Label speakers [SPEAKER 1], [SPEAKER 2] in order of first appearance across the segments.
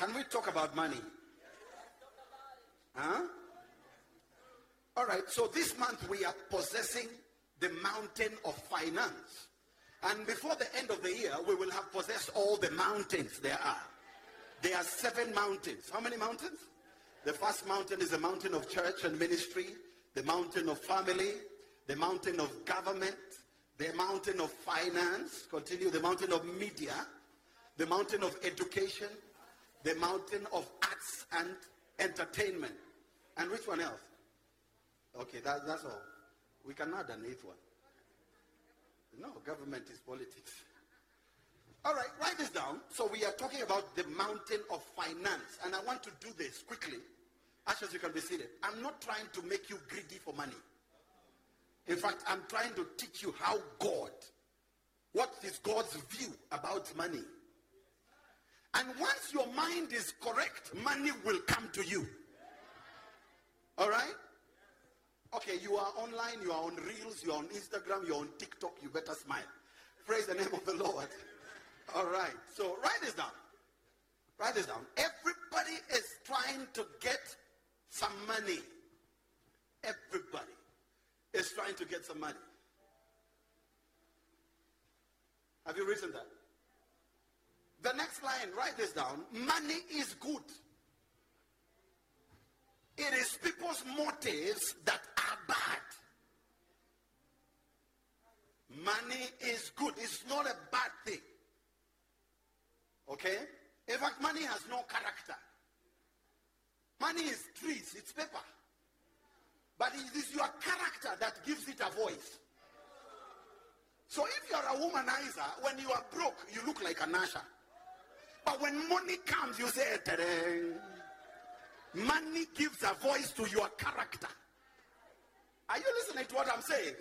[SPEAKER 1] Can we talk about money? Huh? All right, so this month we are possessing the mountain of finance. And before the end of the year, we will have possessed all the mountains there are. There are seven mountains. How many mountains? The first mountain is the mountain of church and ministry, the mountain of family, the mountain of government, the mountain of finance, continue, the mountain of media, the mountain of education, the mountain of arts and entertainment. And which one else? Okay, that, that's all. We can add an eighth one. No, government is politics. All right, write this down. So we are talking about the mountain of finance. And I want to do this quickly. As you can be seated. I'm not trying to make you greedy for money. In fact, I'm trying to teach you how God, what is God's view about money. And once your mind is correct, money will come to you. All right? Okay, you are online, you are on Reels, you are on Instagram, you're on TikTok, you better smile. Praise the name of the Lord. All right, so write this down. Write this down. Everybody is trying to get some money. Everybody is trying to get some money. Have you written that? The next line, write this down. Money is good. It is people's motives that are bad. Money is good. It's not a bad thing. Okay? In fact, money has no character. Money is trees, it's paper. But it is your character that gives it a voice. So if you're a womanizer, when you are broke, you look like a nasher. But when money comes, you say, Ta-dang. Money gives a voice to your character. Are you listening to what I'm saying?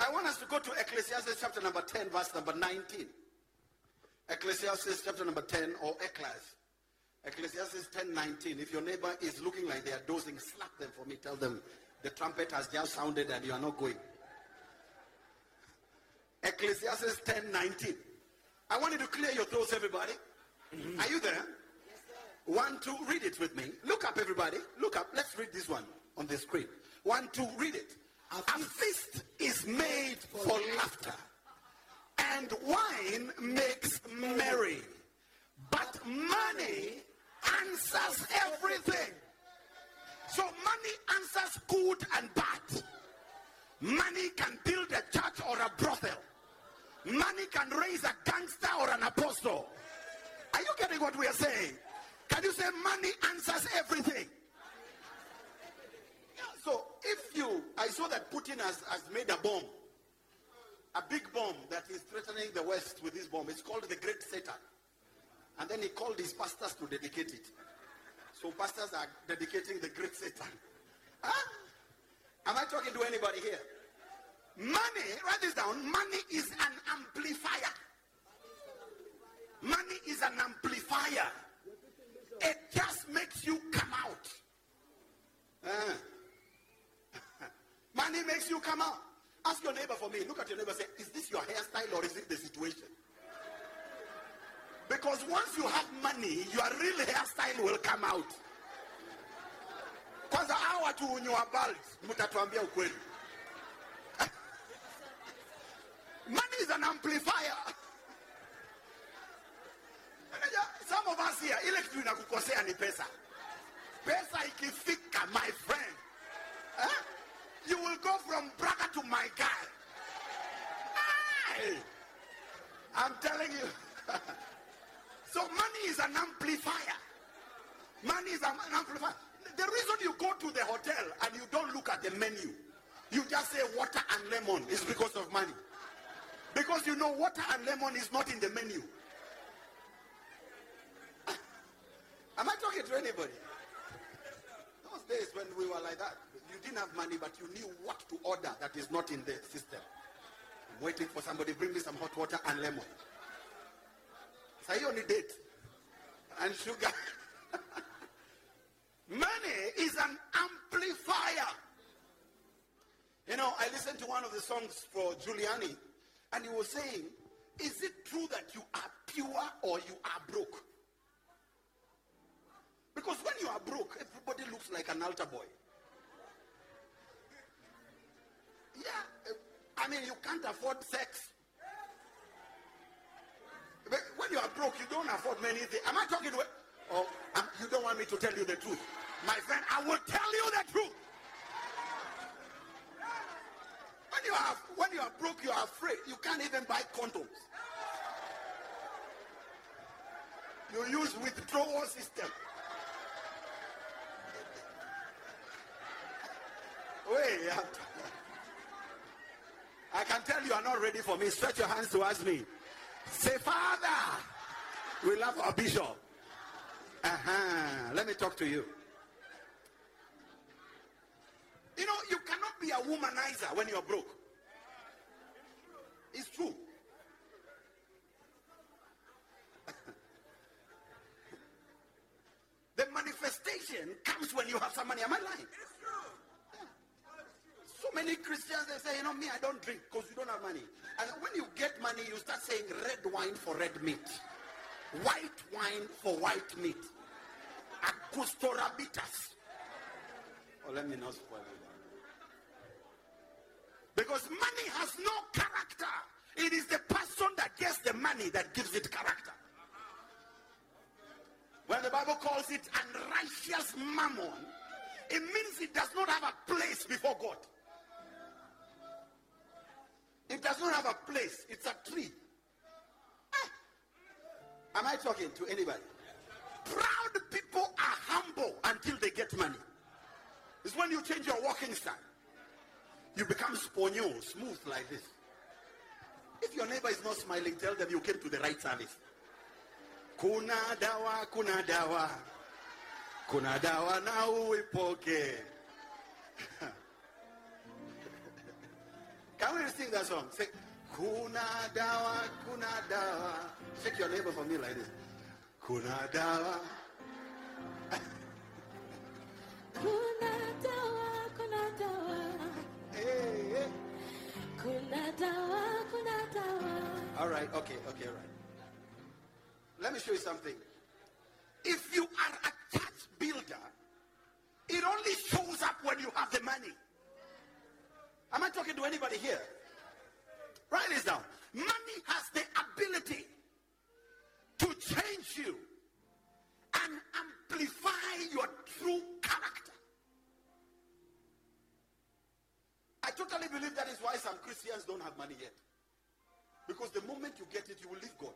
[SPEAKER 1] I want us to go to Ecclesiastes chapter number 10, verse number 19. Ecclesiastes chapter number 10 or Eccles. Ecclesiastes 10, 19. If your neighbor is looking like they are dozing, slap them for me. Tell them the trumpet has just sounded and you are not going. Ecclesiastes 10, 19. I want you to clear your throats, everybody. Mm-hmm. Are you there? One, two, read it with me. Look up, everybody. Look up. Let's read this one on the screen. One, two, read it. A feast is made for laughter, and wine makes merry. But money answers everything. So money answers good and bad. Money can build a church or a brothel. Money can raise a gangster or an apostle. Are you getting what we are saying? Can you say money answers everything? So if you, I saw that Putin has, has made a bomb, a big bomb that is threatening the West with this bomb. It's called the Great Satan. And then he called his pastors to dedicate it. So pastors are dedicating the Great Satan. Huh? Am I talking to anybody here? Money, write this down. Money is an amplifier. Money is an amplifier. It just makes you come out. Uh. Money makes you come out. Ask your neighbor for me. Look at your neighbor say, is this your hairstyle or is it the situation? Because once you have money, your real hairstyle will come out. Kwanza hawa tu unyoa bald, mtatuambia ukweli. Money is an amplifier. Some of us here, ile kitu inakukosea ni pesa. Pesa ikifika, my friend. Eh? You will go from brother to my guy. I'm telling you. so money is an amplifier. Money is an amplifier. The reason you go to the hotel and you don't look at the menu, you just say water and lemon is because of money. Because you know water and lemon is not in the menu. Am I talking to anybody? Those days when we were like that, you didn't have money, but you knew what to order that is not in the system. I'm waiting for somebody bring me some hot water and lemon. So you only date and sugar. Money is an amplifier. You know, I listened to one of the songs for Juliani, and he was saying, Is it true that you are pure or you are broke? Are broke, everybody looks like an altar boy. Yeah, I mean, you can't afford sex. But when you are broke, you don't afford many things. Am I talking to Oh, um, you don't want me to tell you the truth. My friend, I will tell you the truth. When you are when you are broke, you are afraid. You can't even buy condoms. You use withdrawal system. Wait, I can tell you are not ready for me. Stretch your hands towards me. Say, Father, we love our bishop. Uh-huh. Let me talk to you. You know, you cannot be a womanizer when you're broke. It's true. the manifestation comes when you have some money. Am I lying? So many Christians they say, you know, me, I don't drink because you don't have money. And when you get money, you start saying red wine for red meat, white wine for white meat. Acostorabitas. Oh, let me not spoil it. Because money has no character. It is the person that gets the money that gives it character. When the Bible calls it unrighteous mammon, it means it does not have a place before God. Does not have a place. It's a tree. Ah. Am I talking to anybody? Proud people are humble until they get money. It's when you change your walking style. You become sponio, smooth like this. If your neighbor is not smiling, tell them you came to the right service. Kuna dawa, kuna dawa. Kuna dawa na uipoke. Can we sing that song? Say, Kuna dawa, kuna dawa. Shake your neighbor for me like this. Kuna dawa.
[SPEAKER 2] kuna dawa, kuna dawa.
[SPEAKER 1] Hey, hey.
[SPEAKER 2] Kuna dawa, kuna dawa.
[SPEAKER 1] All right, okay, okay, all right. Let me show you something. If you are a church builder, it only shows up when you have the money. Am I talking to anybody here? Write this down. Money has the ability to change you and amplify your true character. I totally believe that is why some Christians don't have money yet. Because the moment you get it, you will leave God.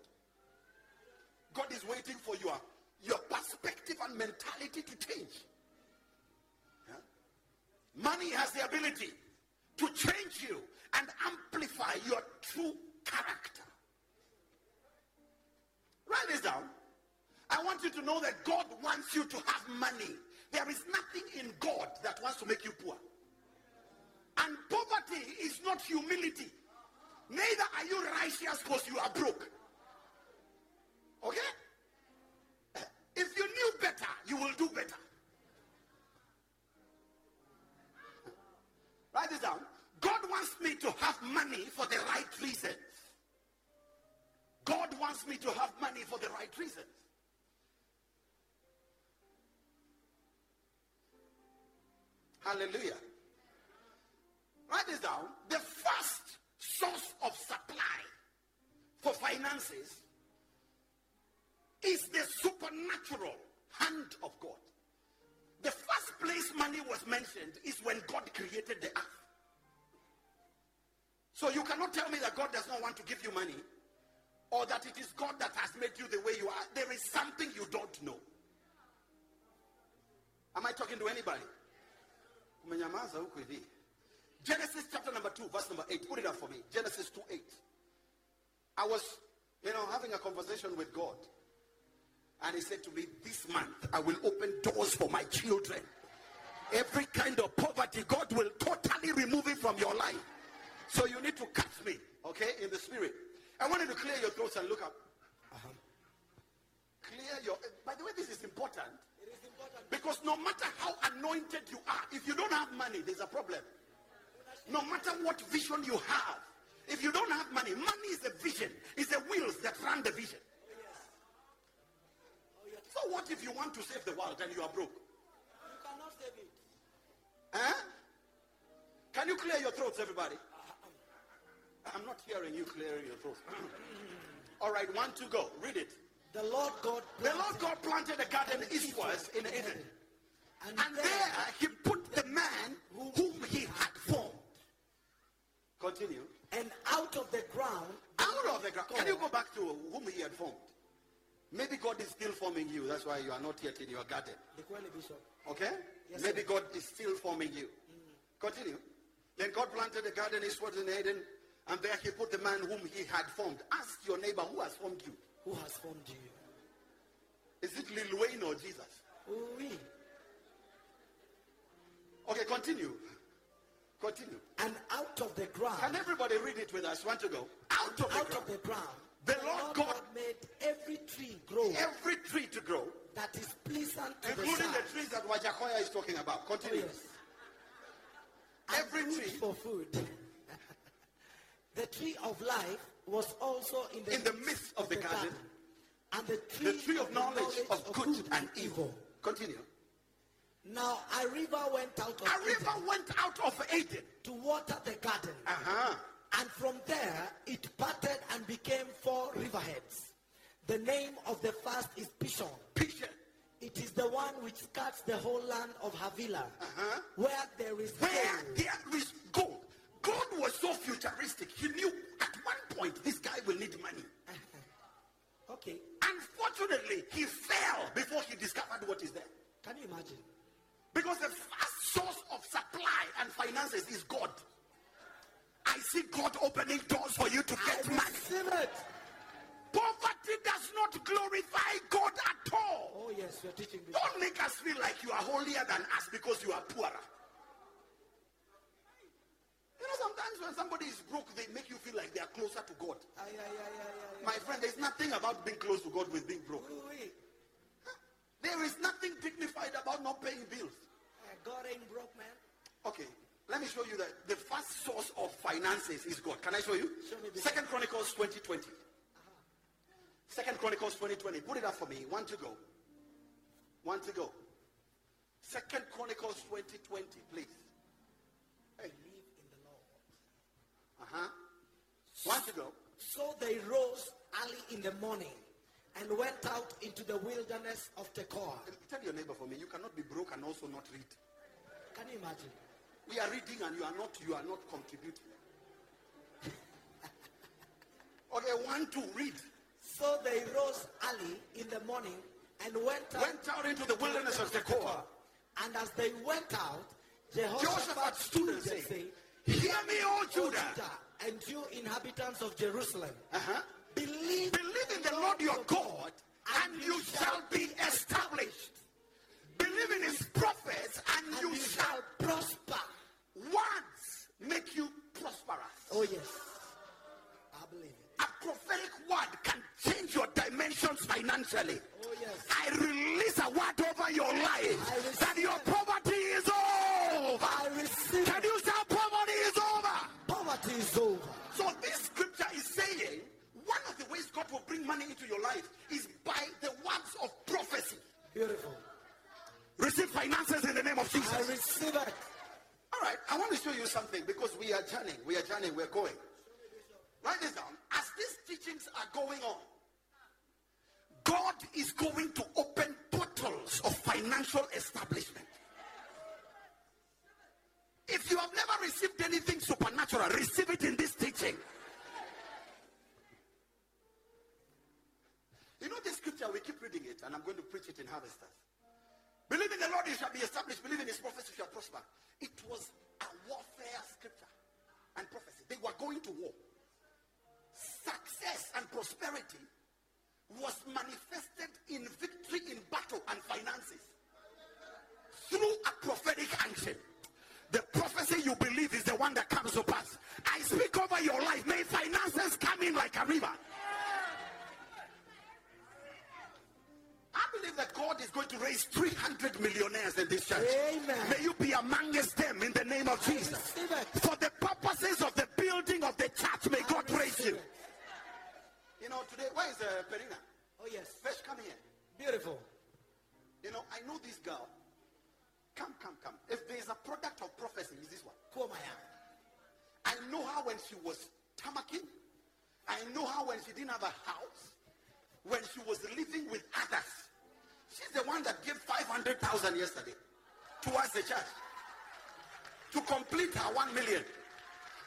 [SPEAKER 1] God is waiting for your, your perspective and mentality to change. Yeah? Money has the ability to change you and amplify your true character. Write this down. I want you to know that God wants you to have money. There is nothing in God that wants to make you poor. And poverty is not humility. Neither are you righteous because you are broke. Okay? Eh, if you knew better, you will do better. Write this down. God wants me to have money for the right reasons. God wants me to have money for the right reasons. Hallelujah. Write this down. The first source of supply for finances is the supernatural hand of God. The first place money was mentioned is when God created the earth. So you cannot tell me that God does not want to give you money or that it is God that has made you the way you are. There is something you don't know. Am I talking to anybody? Genesis chapter number 2, verse number 8. Put it up for me. Genesis 2 8. I was, you know, having a conversation with God. And he said to me, This month I will open doors for my children. Every kind of poverty, God will totally remove it from your life. So you need to catch me, okay, in the spirit. I want you to clear your throats and look up. Uh-huh. Clear your. By the way, this is important. It is important. Because no matter how anointed you are, if you don't have money, there's a problem. No matter what vision you have, if you don't have money, money is a vision, it's the wheels that run the vision. So what if you want to save the world and you are broke?
[SPEAKER 3] David.
[SPEAKER 1] Huh? Can you clear your throats, everybody? I'm not hearing you clearing your throats. All right, one to go. Read it.
[SPEAKER 3] The Lord God
[SPEAKER 1] The Lord God planted a garden eastwards in Eden.
[SPEAKER 3] and,
[SPEAKER 1] And there he put the man whom he had formed. Continue.
[SPEAKER 3] and out of the ground
[SPEAKER 1] Out of the ground. Can you go back to whom he had formed? Maybe God is still forming you. That's why you are not yet in your garden.
[SPEAKER 3] the Kweli Bishop.
[SPEAKER 1] Okay?
[SPEAKER 3] Yes,
[SPEAKER 1] Maybe
[SPEAKER 3] sir.
[SPEAKER 1] God is still forming you. Mm. Continue. Then God planted a garden eastwards in Eden, and there he put the man whom he had formed. Ask your neighbor who has formed you.
[SPEAKER 3] Who has formed you?
[SPEAKER 1] Is it Lil Wayne or Jesus?
[SPEAKER 3] Oui.
[SPEAKER 1] Okay, continue. Continue.
[SPEAKER 3] And out of the ground,
[SPEAKER 1] Can everybody read it with us? Want to go? Out of the
[SPEAKER 3] out
[SPEAKER 1] ground.
[SPEAKER 3] of the ground,
[SPEAKER 1] The Lord God-
[SPEAKER 3] made every tree grow
[SPEAKER 1] Every tree to grow,
[SPEAKER 3] that is pleasant to the
[SPEAKER 1] including the
[SPEAKER 3] sight.
[SPEAKER 1] trees that Wajackoyah is talking about.
[SPEAKER 3] Oh,
[SPEAKER 1] Continue.
[SPEAKER 3] yes.
[SPEAKER 1] Every tree.
[SPEAKER 3] for food. The tree of life was also in the,
[SPEAKER 1] In the midst of the garden.
[SPEAKER 3] And the tree,
[SPEAKER 1] The tree of knowledge of good and evil. Continue.
[SPEAKER 3] Now a river went out of
[SPEAKER 1] A river went out of Eden.
[SPEAKER 3] to water the garden.
[SPEAKER 1] Uh-huh.
[SPEAKER 3] And from there it parted and became four riverheads. The name of the first is Pishon.
[SPEAKER 1] Pishon.
[SPEAKER 3] It is the one which skirts the whole land of Havilah,
[SPEAKER 1] Uh-huh.
[SPEAKER 3] where there is
[SPEAKER 1] Where
[SPEAKER 3] gold.
[SPEAKER 1] there is gold. God was so futuristic. He knew at one point this guy will need money.
[SPEAKER 3] Okay,
[SPEAKER 1] Unfortunately, he fell before he discovered what is there.
[SPEAKER 3] can you imagine?
[SPEAKER 1] Because the first source of supply and finances is God. I see God opening doors for you to get
[SPEAKER 3] I
[SPEAKER 1] money.
[SPEAKER 3] it.
[SPEAKER 1] Poverty does not glorify God at all.
[SPEAKER 3] Oh yes, you're teaching me.
[SPEAKER 1] Don't make us feel like you are holier than us because you are poorer. You know, sometimes when somebody is broke, they make you feel like they are closer to God.
[SPEAKER 3] Ay, ay, ay, ay, ay,
[SPEAKER 1] My friend, there's nothing about being close to God with being broke.
[SPEAKER 3] ay. Oui, oui.
[SPEAKER 1] There is nothing dignified about not paying bills.
[SPEAKER 3] Uh, God ain't broke, man.
[SPEAKER 1] Okay, let me show you that the first source of finances is God. Can I show you?
[SPEAKER 3] Show me
[SPEAKER 1] Second Chronicles 2020. Second Chronicles 2020. Put it up for me. One to go. One to go. Second Chronicles 2020, please. Hey.
[SPEAKER 3] Believe in the Lord.
[SPEAKER 1] Uh-huh. One to go.
[SPEAKER 3] So they rose early in the morning and went out into the wilderness of Tekoa.
[SPEAKER 1] Tell your neighbor for me, you cannot be broke and also not read.
[SPEAKER 3] Can you imagine?
[SPEAKER 1] We are reading and you are not you are not contributing. okay, one to read.
[SPEAKER 3] So they rose early in the morning and went out,
[SPEAKER 1] Went out into the wilderness of Tekoa.
[SPEAKER 3] And as they went out, Jehoshaphat
[SPEAKER 1] Jehoshaphat stood and said, Hear me, O Judah.
[SPEAKER 3] and you inhabitants of Jerusalem,
[SPEAKER 1] Uh-huh.
[SPEAKER 3] believe,
[SPEAKER 1] Believe in the Lord your God, and you shall be established. Believe in his prophets, and
[SPEAKER 3] and
[SPEAKER 1] you shall
[SPEAKER 3] prosper.
[SPEAKER 1] words make you prosperous.
[SPEAKER 3] Oh yes, I believe it.
[SPEAKER 1] A prophetic word can change your dimensions financially.
[SPEAKER 3] Oh yes.
[SPEAKER 1] I release a word over your life that your poverty is over.
[SPEAKER 3] I receive
[SPEAKER 1] Can is over. So this scripture is saying one of the ways God will bring money into your life is by the words of prophecy.
[SPEAKER 3] Beautiful.
[SPEAKER 1] Receive finances in the name of Jesus.
[SPEAKER 3] I receive it.
[SPEAKER 1] All right, I want to show you something because we are journeying, we are journeying, we're going. Write this down. As these teachings are going on, God is going to open portals of financial establishment. If you have never received anything supernatural, receive it in this teaching. You know this scripture, we keep reading it, and I'm going to preach it in Harvesters. Believe in the Lord, you shall be established. Believe in his prophecy, you shall prosper. It was a warfare scripture and prophecy. They were going to war. Success and prosperity was manifested in victory in battle and finances through a prophetic action. The prophecy you believe is the one that comes to pass. I speak over your life. May finances come in like a river. I believe that God is going to raise 300 millionaires in this church.
[SPEAKER 3] Amen.
[SPEAKER 1] May you be amongst them in the name of Jesus. For the purposes of the building of the church, may God raise you.
[SPEAKER 3] it.
[SPEAKER 1] You know, today, where is uh, Perina?
[SPEAKER 3] Oh yes.
[SPEAKER 1] Fresh, come here.
[SPEAKER 3] Beautiful.
[SPEAKER 1] You know, I know this girl. Come, come, come. If there's a product of prophecy, is this one. I know her when she was tamaking. I know her when she didn't have a house. When she was living with others. She's the one that gave 500,000 yesterday towards the church to complete her 1 million.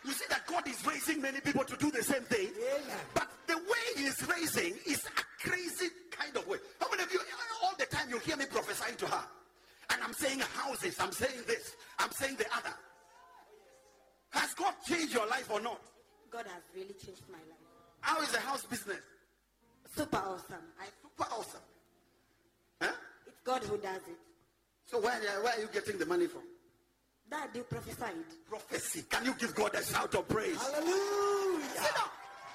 [SPEAKER 1] You see that God is raising many people to do the same thing.
[SPEAKER 3] Amen.
[SPEAKER 1] But the way he is raising is a crazy kind of way. How many of you, all the time you hear me prophesying to her? And I'm saying houses, I'm saying this, I'm saying the other. Has God changed your life or not?
[SPEAKER 2] God has really changed my life.
[SPEAKER 1] How is the house business?
[SPEAKER 2] Super awesome. I,
[SPEAKER 1] Super awesome. Huh?
[SPEAKER 2] it's God who does it.
[SPEAKER 1] So where, where are you getting the money from?
[SPEAKER 2] Dad, you prophesied.
[SPEAKER 1] Prophecy. Can you give God a shout of praise?
[SPEAKER 3] Hallelujah.
[SPEAKER 1] Sit down.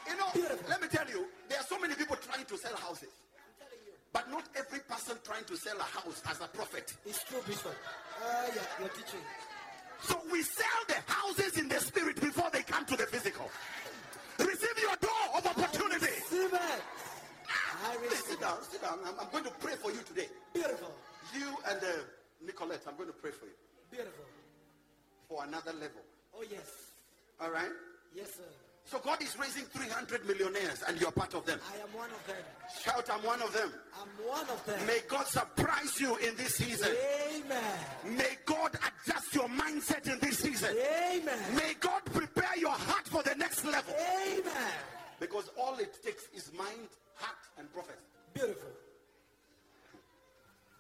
[SPEAKER 1] You know, let me tell you, there are so many people trying to sell houses. But not every person trying to sell a house as a prophet.
[SPEAKER 3] It's true, Bishop. Ah, yeah, you're teaching.
[SPEAKER 1] So we sell the houses in the spirit before they come to the physical. Receive your door of opportunity.
[SPEAKER 3] Receive it. I
[SPEAKER 1] Please
[SPEAKER 3] receive
[SPEAKER 1] sit down, sit down. I'm, I'm going to pray for you today.
[SPEAKER 3] Beautiful.
[SPEAKER 1] You and uh, Nicolette, I'm going to pray for you
[SPEAKER 3] Beautiful.
[SPEAKER 1] for another level.
[SPEAKER 3] Oh, yes.
[SPEAKER 1] All right?
[SPEAKER 3] Yes, sir.
[SPEAKER 1] So God is raising 300 millionaires and you're part of them.
[SPEAKER 3] I am one of them.
[SPEAKER 1] Shout, I'm one of them.
[SPEAKER 3] I'm one of them.
[SPEAKER 1] May God surprise you in this season.
[SPEAKER 3] Amen.
[SPEAKER 1] May God adjust your mindset in this season.
[SPEAKER 3] Amen.
[SPEAKER 1] May God prepare your heart for the next level.
[SPEAKER 3] Amen.
[SPEAKER 1] Because all it takes is mind, heart, and prophecy.
[SPEAKER 3] Beautiful.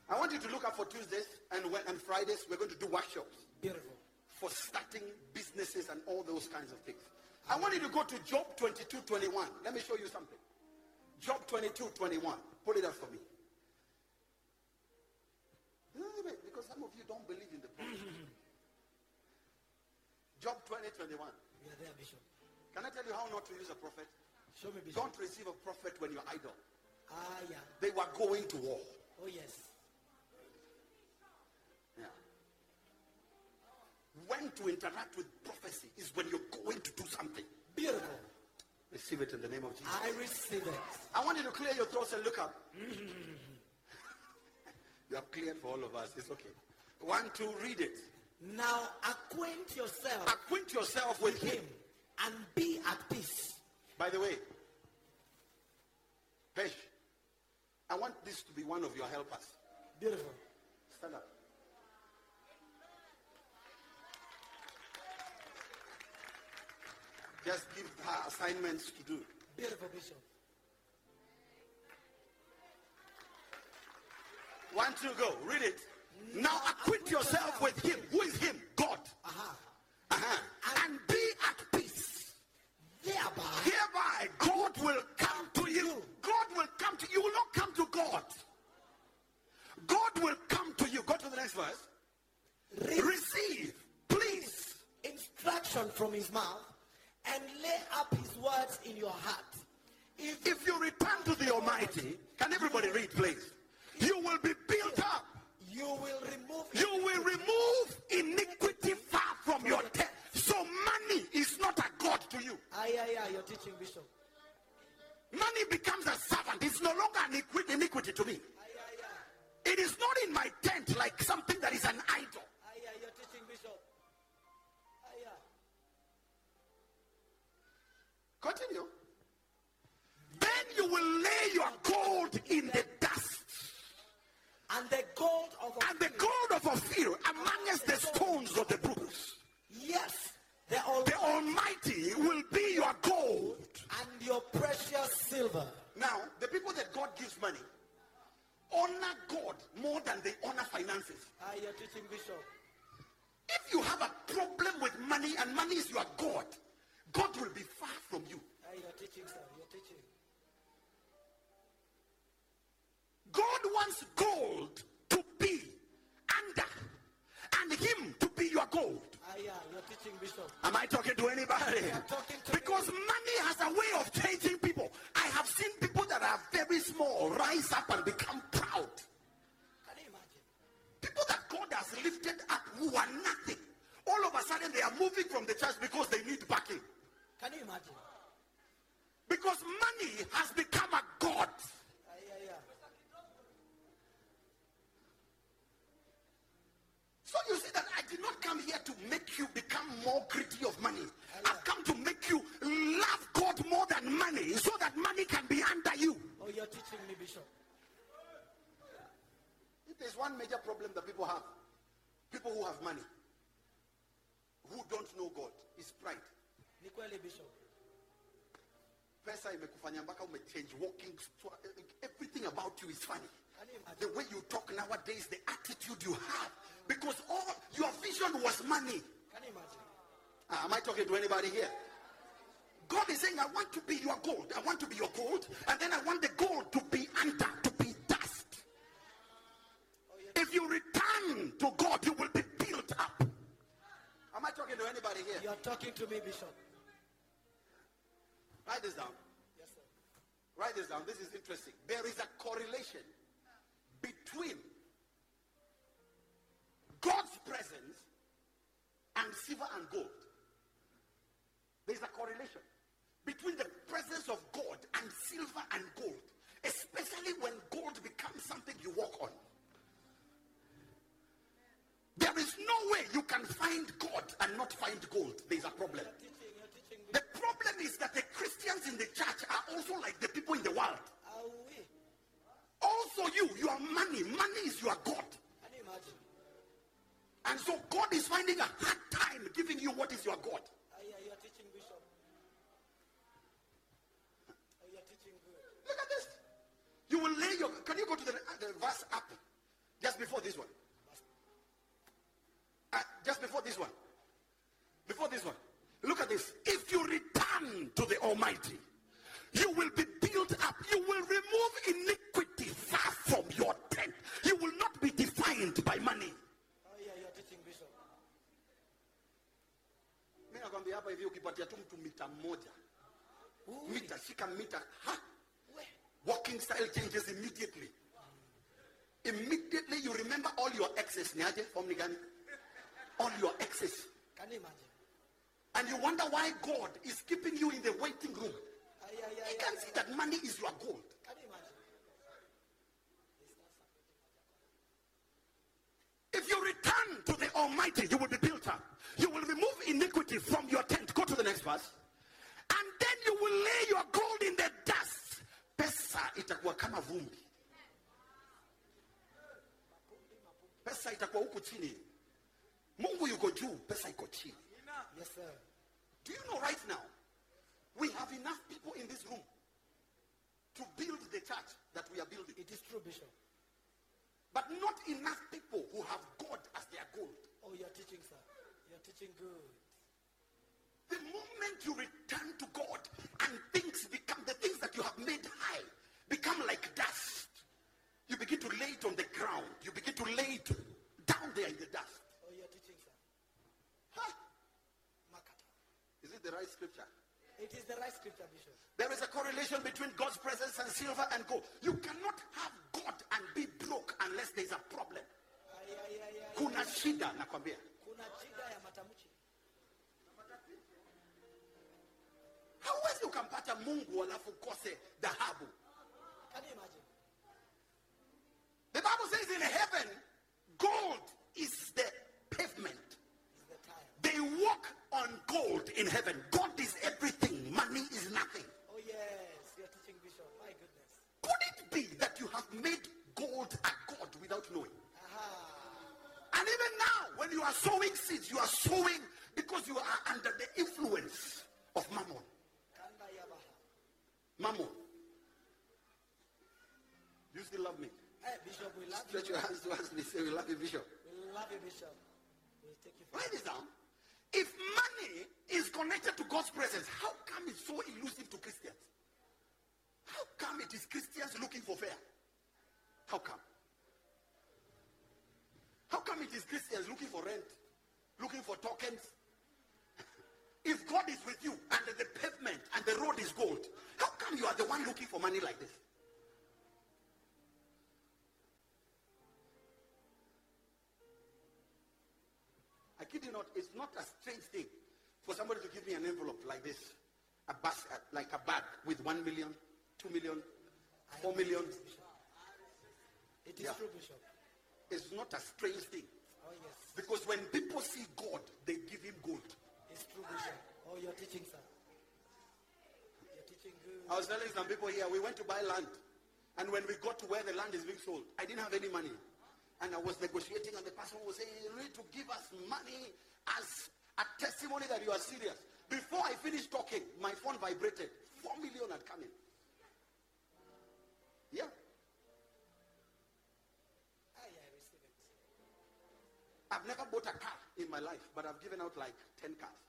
[SPEAKER 1] I want you to look up for Tuesdays and, and Fridays. We're going to do workshops
[SPEAKER 3] Beautiful.
[SPEAKER 1] for starting businesses and all those kinds of things. I want you to go to Job 22 21. Let me show you something. Job 22 21. Put it up for me. No, wait, wait, Because some of you don't believe in the prophet. Job 20 21.
[SPEAKER 3] We are there, Bishop.
[SPEAKER 1] Can I tell you how not to use a prophet?
[SPEAKER 3] Show me, Bishop.
[SPEAKER 1] Don't receive a prophet when you're idle.
[SPEAKER 3] Ah, yeah.
[SPEAKER 1] They were going to war.
[SPEAKER 3] Oh, yes.
[SPEAKER 1] When to interact with prophecy is when you're going to do something.
[SPEAKER 3] Beautiful.
[SPEAKER 1] Receive it in the name of Jesus.
[SPEAKER 3] I receive it.
[SPEAKER 1] I want you to clear your throats and look up. you have cleared for all of us. It's okay. One, two, read it.
[SPEAKER 3] Now acquaint yourself
[SPEAKER 1] Acquaint yourself with
[SPEAKER 3] with
[SPEAKER 1] him.
[SPEAKER 3] him and be at peace.
[SPEAKER 1] By the way, Pesh, I want this to be one of your helpers.
[SPEAKER 3] Beautiful.
[SPEAKER 1] Stand up. Just give her assignments to do.
[SPEAKER 3] Beautiful, Bishop.
[SPEAKER 1] One, two, go. Read it. Now acquit yourself with him. Who is him? God.
[SPEAKER 3] Aha.
[SPEAKER 1] Uh-huh. And be at peace.
[SPEAKER 3] Thereby,
[SPEAKER 1] Hereby, God will come to you. God will come to you. You will not come to God. God will come to you. Go to the next verse.
[SPEAKER 3] re-
[SPEAKER 1] Receive, please.
[SPEAKER 3] instruction from his mouth and lay up his words in your heart. If
[SPEAKER 1] If you return to the Almighty, can everybody read, please? You will be built up.
[SPEAKER 3] you will remove
[SPEAKER 1] You will remove iniquity far from your tent. So money is not a God to you.
[SPEAKER 3] Aye, aye, aye, you're teaching, Bishop.
[SPEAKER 1] Money becomes a servant. It's no longer an iniqui- iniquity to me. It is not in my tent like something that is an idol. Continue. Then you will lay your gold in the dust,
[SPEAKER 3] And the gold of
[SPEAKER 1] and the gold of Ophir amongst the stones of the brooks. Major problem that people have, people who have money, who don't know God, is pride.
[SPEAKER 3] Ni kweli, Bishop.
[SPEAKER 1] Pesa imekufanya mpaka umechange walking. Everything about you is funny.
[SPEAKER 3] Can you imagine?
[SPEAKER 1] The way you talk nowadays, the attitude you have, because all your vision was money.
[SPEAKER 3] Can you imagine?
[SPEAKER 1] Ah, Am I talking to anybody here? God is saying, I want to be your gold. I want to be your gold. And then I want ukipatia tu mtu mita moja.
[SPEAKER 3] Ooh,
[SPEAKER 1] Mita, shika mita. Ha? Walking style changes immediately. Immediately you remember all your exes. Niaje? Form ni gani? All your exes.
[SPEAKER 3] Can you imagine?
[SPEAKER 1] And you wonder why God is keeping you in the waiting room.
[SPEAKER 3] Yeah, yeah,
[SPEAKER 1] You
[SPEAKER 3] yeah,
[SPEAKER 1] can see that money is your gold.
[SPEAKER 3] Can you imagine?
[SPEAKER 1] If you return to the Almighty, you will be built up. You will remove iniquity from your tent. Go to the next verse. And then you will lay your gold in the dust. Pesa itakuwa kama vumbi. Pesa itakuwa huku chini. Mungu yuko juu, pesa iko chini.
[SPEAKER 3] Yes, sir.
[SPEAKER 1] Do you know right now, we have enough people in this room to build the church that we are building.
[SPEAKER 3] It is true, Bishop.
[SPEAKER 1] But not enough people who have God as their gold.
[SPEAKER 3] Oh, you're teaching, sir. You're teaching good.
[SPEAKER 1] The moment you return to God and things become, the things that you have made high become like dust. You begin to lay it on the ground. You begin to lay it down there in the dust.
[SPEAKER 3] Oh, you're teaching, sir.
[SPEAKER 1] Huh? Is it the right scripture?
[SPEAKER 3] It is the right scripture, Bishop.
[SPEAKER 1] There is a correlation between God's presence and silver and gold. You cannot have God and be broke unless there's a problem. Kuna shida nakwambia.
[SPEAKER 3] Kuna shida
[SPEAKER 1] Hauwezi ukampata Mungu alafu ukose dhahabu.
[SPEAKER 3] Can you imagine?
[SPEAKER 1] The Bible says in heaven, gold is the pavement.
[SPEAKER 3] It's the time.
[SPEAKER 1] They walk on gold in heaven. God is everything. Money is nothing.
[SPEAKER 3] Oh, yes. You're teaching, Bishop. My goodness.
[SPEAKER 1] Could it be that you have made gold a god without knowing?
[SPEAKER 3] Aha.
[SPEAKER 1] And even now, when you are sowing seeds, you are sowing because you are under the influence of mammon. Mammon. You still love me?
[SPEAKER 3] Hey, Bishop, we love
[SPEAKER 1] Stretch
[SPEAKER 3] you.
[SPEAKER 1] your hands towards me. Say, we love you, Bishop.
[SPEAKER 3] We love you, Bishop. We'll take you
[SPEAKER 1] Write this down. If money is connected to God's presence, how come it's so elusive to Christians? How come it is Christians looking for fare? How come? How come it is Christians looking for rent, looking for tokens? If God is with you and the pavement and the road is gold, how come you are the one looking for money like this? I kid you not, it's not a strange thing for somebody to give me an envelope like this, a bus, uh, like a bag with one million, two million, four million.
[SPEAKER 3] It is
[SPEAKER 1] Yeah.
[SPEAKER 3] true, Bishop.
[SPEAKER 1] It's not a strange thing.
[SPEAKER 3] Oh, yes.
[SPEAKER 1] Because when people see God, they give him gold.
[SPEAKER 3] It's true. Oh, you're teaching, sir. You're teaching good.
[SPEAKER 1] I was telling some people here, we went to buy land. And when we got to where the land is being sold, I didn't have any money. And I was negotiating, and the person was saying, You need to give us money as a testimony that you are serious. Before I finished talking, my phone vibrated. Four million had come in. Yeah.
[SPEAKER 3] Ah, I receive it.
[SPEAKER 1] I've never bought a car in my life, but I've given out like 10 cars.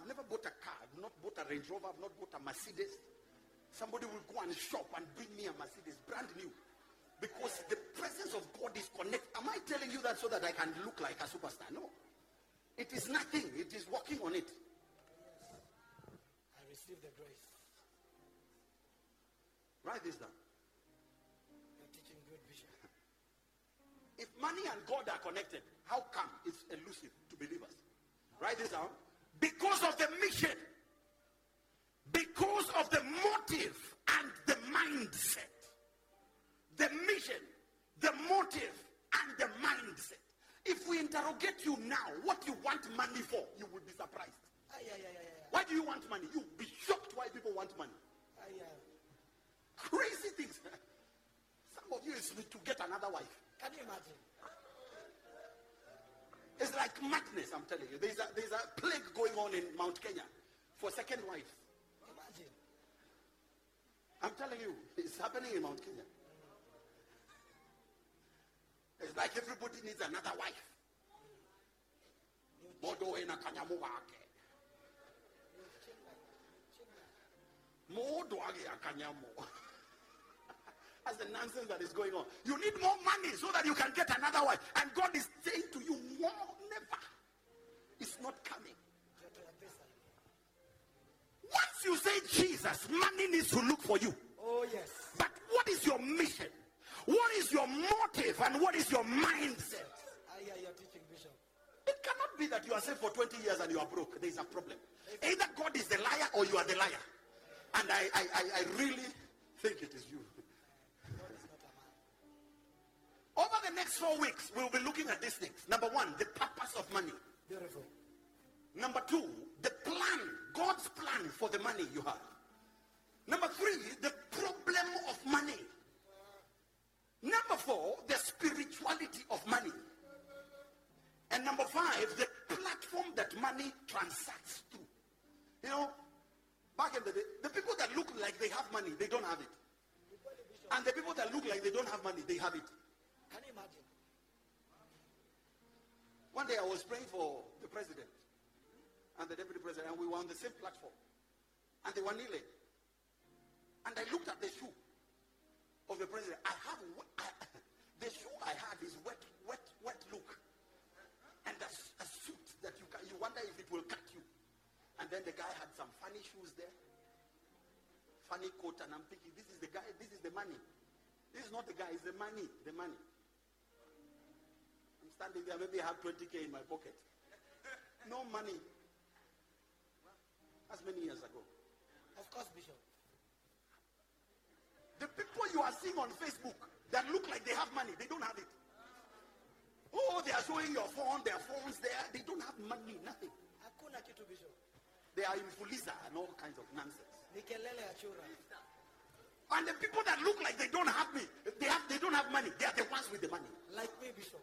[SPEAKER 1] I've never bought a car. I've not bought a Range Rover. I've not bought a Mercedes. Somebody will go and shop and bring me a Mercedes, brand new. Because the presence of God is connected. Am I telling you that so that I can look like a superstar? No. It is nothing. It is working on it.
[SPEAKER 3] I receive the grace.
[SPEAKER 1] Write this down.
[SPEAKER 3] You're teaching good, Bishop.
[SPEAKER 1] If money and God are connected, how come it's elusive to believers? Write this down. Because of the mission, because of the motive and the mindset. The mission, the motive, and the mindset. If we interrogate you now, what you want money for, you will be surprised.
[SPEAKER 3] Yeah, yeah, yeah.
[SPEAKER 1] Why do you want money? You'll be shocked why people want money. Crazy things. Some of you is to get another wife.
[SPEAKER 3] Can you imagine?
[SPEAKER 1] It's like madness, I'm telling you. There's a, there's a plague going on in Mount Kenya for second wives.
[SPEAKER 3] Imagine.
[SPEAKER 1] I'm telling you, it's happening in Mount Kenya. It's like everybody needs another wife. That's the nonsense that is going on. You need more money so that you can get another wife. And God is saying to you, more, never. It's not coming. Once you say Jesus, money needs to look for you.
[SPEAKER 3] Oh, yes.
[SPEAKER 1] But what is your mission? What is your motive and what is your mindset?
[SPEAKER 3] Ah, yeah, you're teaching, Bishop.
[SPEAKER 1] It cannot be that you are saved for 20 years and you are broke. There is a problem. Either God is the liar or you are the liar. And I, I, I, I really think it is you. Over the next four weeks, we'll be looking at these things. Number one, the purpose of money.
[SPEAKER 3] Beautiful.
[SPEAKER 1] Number two, the plan, God's plan for the money you have. Number three, the problem of money. Number four, the spirituality of money. And number five, the platform that money transacts through. You know, back in the day, the people that look like they have money, they don't have it. And the people that look like they don't have money, they have it.
[SPEAKER 3] Can you imagine?
[SPEAKER 1] One day I was praying for the president and the deputy president, and we were on the same platform. And they were kneeling. And I looked at the shoe of the president. I have I, the shoe I had is wet, wet, wet look. And s- a suit that you can, you wonder if it will cut you. And then the guy had some funny shoes there, funny coat, and I'm thinking, this is the guy, this is the money. This is not the guy, it's the money, the money. Standing there, maybe I have 20k in my pocket. No money. That's many years ago.
[SPEAKER 3] Of course, Bishop.
[SPEAKER 1] The people you are seeing on Facebook that look like they have money, they don't have it. Oh, they are showing your phone, their phones there. They don't have money, nothing.
[SPEAKER 3] Hakuna kitu, Bishop.
[SPEAKER 1] They are in Fuliza and all kinds of nonsense.
[SPEAKER 3] Ni kelele ya chura.
[SPEAKER 1] And the people that look like they don't have me, they have they don't have money. They are the ones with the money.
[SPEAKER 3] Like me, Bishop.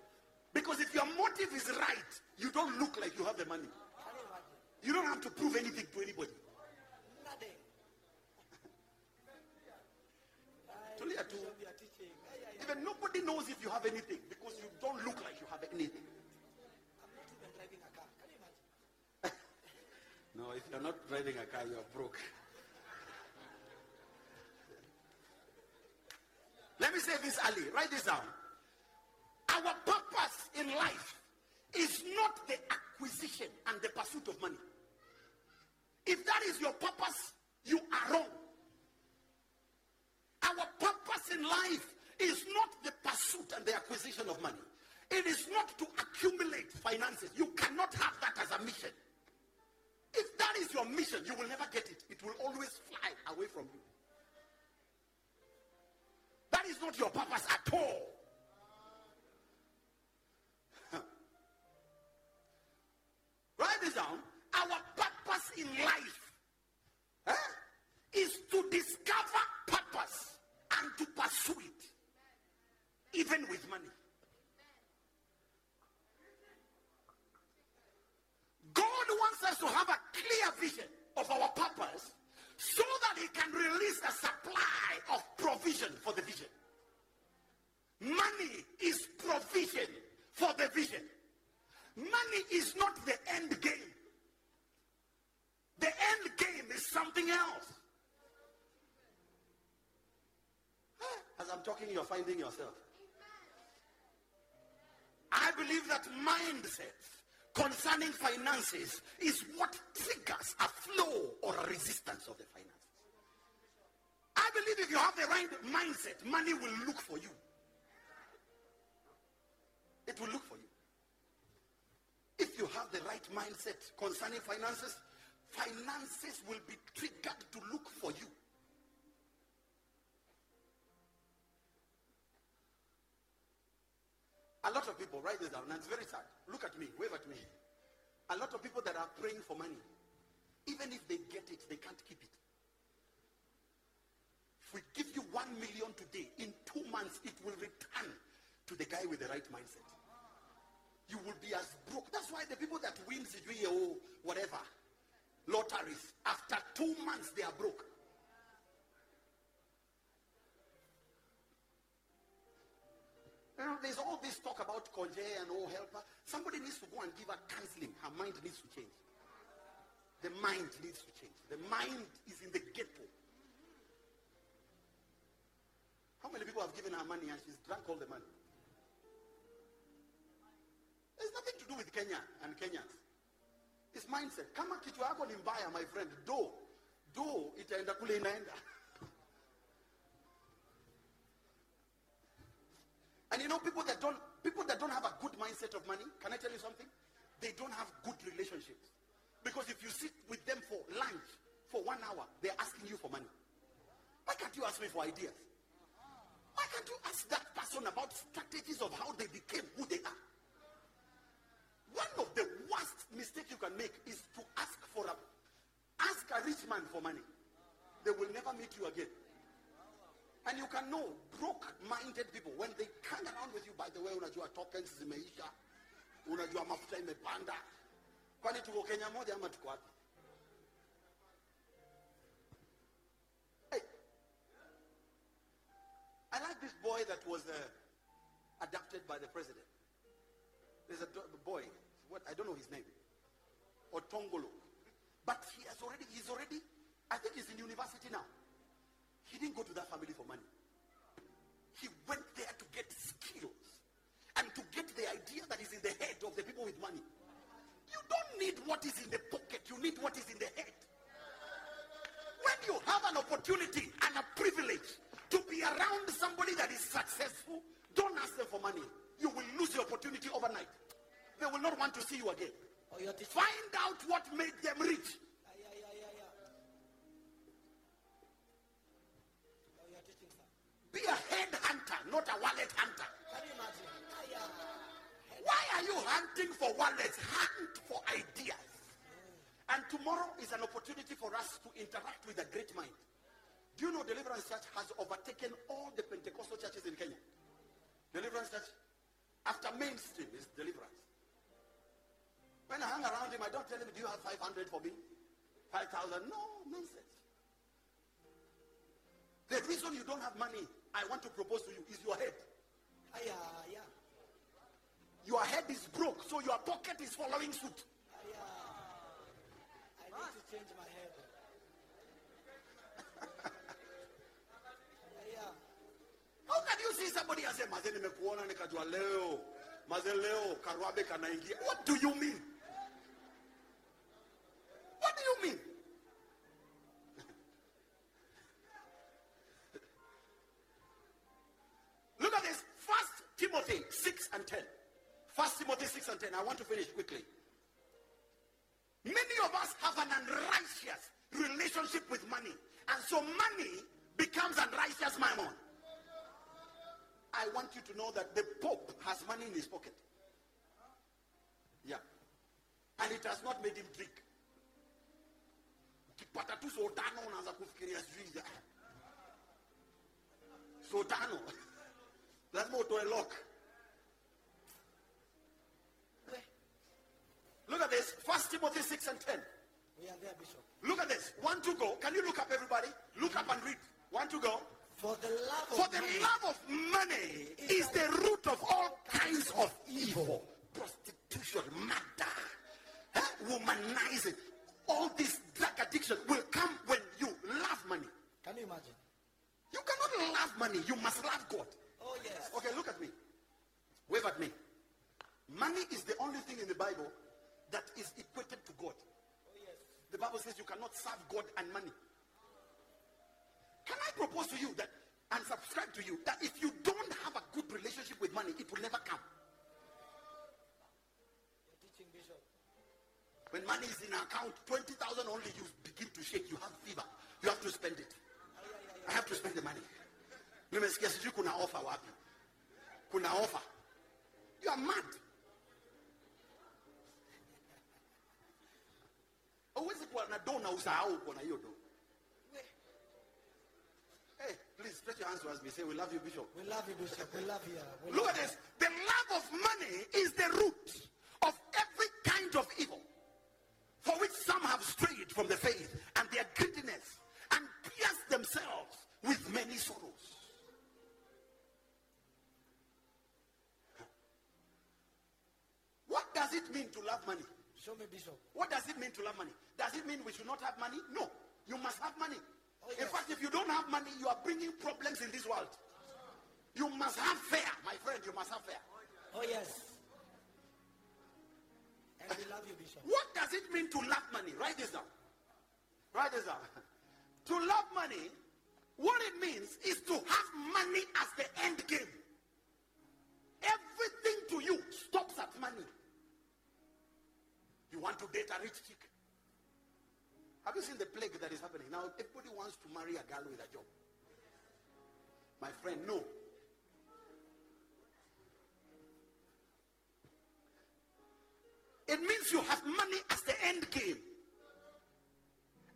[SPEAKER 1] Because if your motive is right, you don't look like you have the money.
[SPEAKER 3] You
[SPEAKER 1] don't have to prove anything to anybody.
[SPEAKER 3] Nothing.
[SPEAKER 1] Even nobody knows if you have anything because you don't look like you have anything.
[SPEAKER 3] I'm not even driving a car. Can you imagine?
[SPEAKER 1] No, if you're not driving a car, you're broke. Let me say this, Ali. Write this down. Our purpose in life is not the acquisition and the pursuit of money. If that is your purpose, you are wrong. Our purpose in life is not the pursuit and the acquisition of money. It is not to accumulate finances. You cannot have that as a mission. If that is your mission, you will never get it. It will always fly away from you. That is not your purpose at all. Write this down. Our purpose in life eh, is to discover purpose and to pursue it, even with money. God wants us to have a clear vision of our purpose so that He can release a supply of provision for the vision. Money is provision for the vision. Money is not the end game. The end game is something else. As I'm talking, you're finding yourself. I believe that mindset concerning finances is what triggers a flow or a resistance of the finances. I believe if you have the right mindset, money will look for you. It will look for you. If you have the right mindset concerning finances, finances will be triggered to look for you. A lot of people, write this down, and it's very sad. Look at me, wave at me. A lot of people that are praying for money, even if they get it, they can't keep it. If we give you one million today, in two months, it will return to the guy with the right mindset. You will be as broke. That's why the people that win Sijui or whatever, lotteries, after two months, they are broke. You know, there's all this talk about conjure and all helper. Somebody needs to go and give her counseling. Her mind needs to change. The mind needs to change. The mind is in the ghetto. How many people have given her money and she's drunk all the money? There's nothing to do with Kenya and Kenyans. It's mindset. Kama kichwa yako ni mbaya, my friend, do. Do itaenda kule inaenda. And you know, people that don't people that don't have a good mindset of money, can I tell you something? They don't have good relationships. Because if you sit with them for lunch for one hour, they're asking you for money. Why can't you ask me for ideas? Why can't you ask that person about strategies of how they became who they are? One of the worst mistakes you can make is to ask for a ask a rich man for money. They will never meet you again. And you can know broke-minded people when they hang around with you. By the way, unajua tokens zimeisha, unajua mafuta imepanda. Kwani tuko Kenya moja ama tuko wapi? Hey, I like this boy that was uh, adopted by the president. There's a boy, what I don't know his name, Otongolo, but he has already, he's already, I think he's in university now. He didn't go to that family for money. He went there to get skills and to get the idea that is in the head of the people with money. You don't need what is in the pocket, you need what is in the head. When you have an opportunity and a privilege to be around somebody that is successful, don't ask them for money. You will lose the opportunity overnight. They will not want to see you again.
[SPEAKER 3] Oh.
[SPEAKER 1] Find out what made them rich.
[SPEAKER 3] Oh, you're teaching, sir.
[SPEAKER 1] Be a head hunter, not a wallet hunter.
[SPEAKER 3] Can you imagine? Ah.
[SPEAKER 1] Why are you hunting for wallets? Hunt for ideas. And tomorrow is an opportunity for us to interact with a great mind. Do you know Deliverance Church has overtaken all the Pentecostal churches in Kenya? Deliverance Church? After mainstream is Deliverance. When I hang around him, I don't tell him, do you have 500 for me? 5,000? No, nonsense. The reason you don't have money, I want to propose to you, is your head.
[SPEAKER 3] Yeah, yeah.
[SPEAKER 1] Your head is broke, so your pocket is following suit.
[SPEAKER 3] Yeah. I need to change my head.
[SPEAKER 1] How can you see somebody and say, Maze nimekuona nikajua leo. Maze leo karwabe kanaingia. What do you mean? I want to finish quickly. Many of us have an unrighteous relationship with money. And so money becomes unrighteous mammon. I want you to know that the Pope has money in his pocket. Yeah. And it has not made him drink. Ukipata tu sotano unaanza Lazima utoe lock. Look at this. First Timothy 6 and 10.
[SPEAKER 3] We are there, Bishop.
[SPEAKER 1] Look at this. One to go. Can you look up, everybody? Look up and read. One to go.
[SPEAKER 3] For the love
[SPEAKER 1] For
[SPEAKER 3] of
[SPEAKER 1] the
[SPEAKER 3] money
[SPEAKER 1] love of money is the root of all kinds of evil. Prostitution, murder, eh, womanizing. All this drug addiction will come when you love money.
[SPEAKER 3] Can you imagine?
[SPEAKER 1] You cannot love money. You must love God.
[SPEAKER 3] Oh, yes.
[SPEAKER 1] Okay, look at me. Wave at me. Money is the only thing in the Bible that is equated to God. The Bible says you cannot serve God and money. Can I propose to you that and subscribe to you that if you don't have a good relationship with money, it will never come.
[SPEAKER 3] You're teaching, Bishop.
[SPEAKER 1] When money is in account, 20,000 only, you begin to shake. You have fever. You have to spend it. I have to spend the money. Sijui kuna offer wapi. Kuna. You are mad. Huwezi kuwa na do na usahau uko na hiyo do. Hey, please stretch your hands towards me. Say, we love you, Bishop.
[SPEAKER 3] We love you, Bishop. We love you. We
[SPEAKER 1] Look
[SPEAKER 3] love
[SPEAKER 1] at this. The love of money is the root of every kind of evil, for which some have strayed from the faith and their greediness and pierced themselves with many sorrows. What does it mean to love money?
[SPEAKER 3] Show me, Bishop.
[SPEAKER 1] What does it mean to love money? Does it mean we should not have money? No. You must have money.
[SPEAKER 3] Oh,
[SPEAKER 1] In fact, if you don't have money, you are bringing problems in this world. You must have fare, my friend. You must have fare.
[SPEAKER 3] Oh, yes. And we love you, Bishop.
[SPEAKER 1] What does it mean to love money? Write this down. Write this down. to love money, what it means is to have money as the end game. Everything to you stops at money. You want to date a rich chick. Have you seen the plague that is happening? Now everybody wants to marry a girl with a job. My friend, no. It means you have money as the end game.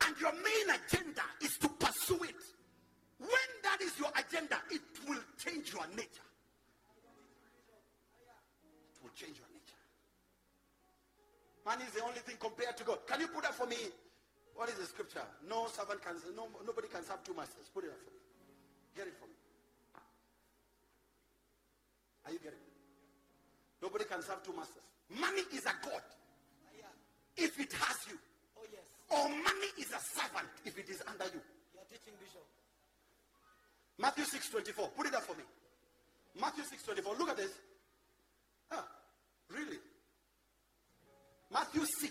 [SPEAKER 1] And your main agenda is to pursue it. When that is your agenda, it will change your nature. It will change your nature. Money is the only thing compared to God. Can you put that for me? What is the scripture? No servant can, no, nobody can serve two masters. Put it up for me. Get it for me. Are you getting it? Nobody can serve two masters. Money is a God if it has you.
[SPEAKER 3] Oh, yes.
[SPEAKER 1] Or money is a servant if it is under you.
[SPEAKER 3] You're teaching, Bishop.
[SPEAKER 1] Matthew 6 24. Put it up for me. Matthew 6 24. Look at this. Ah, really? Matthew 6 6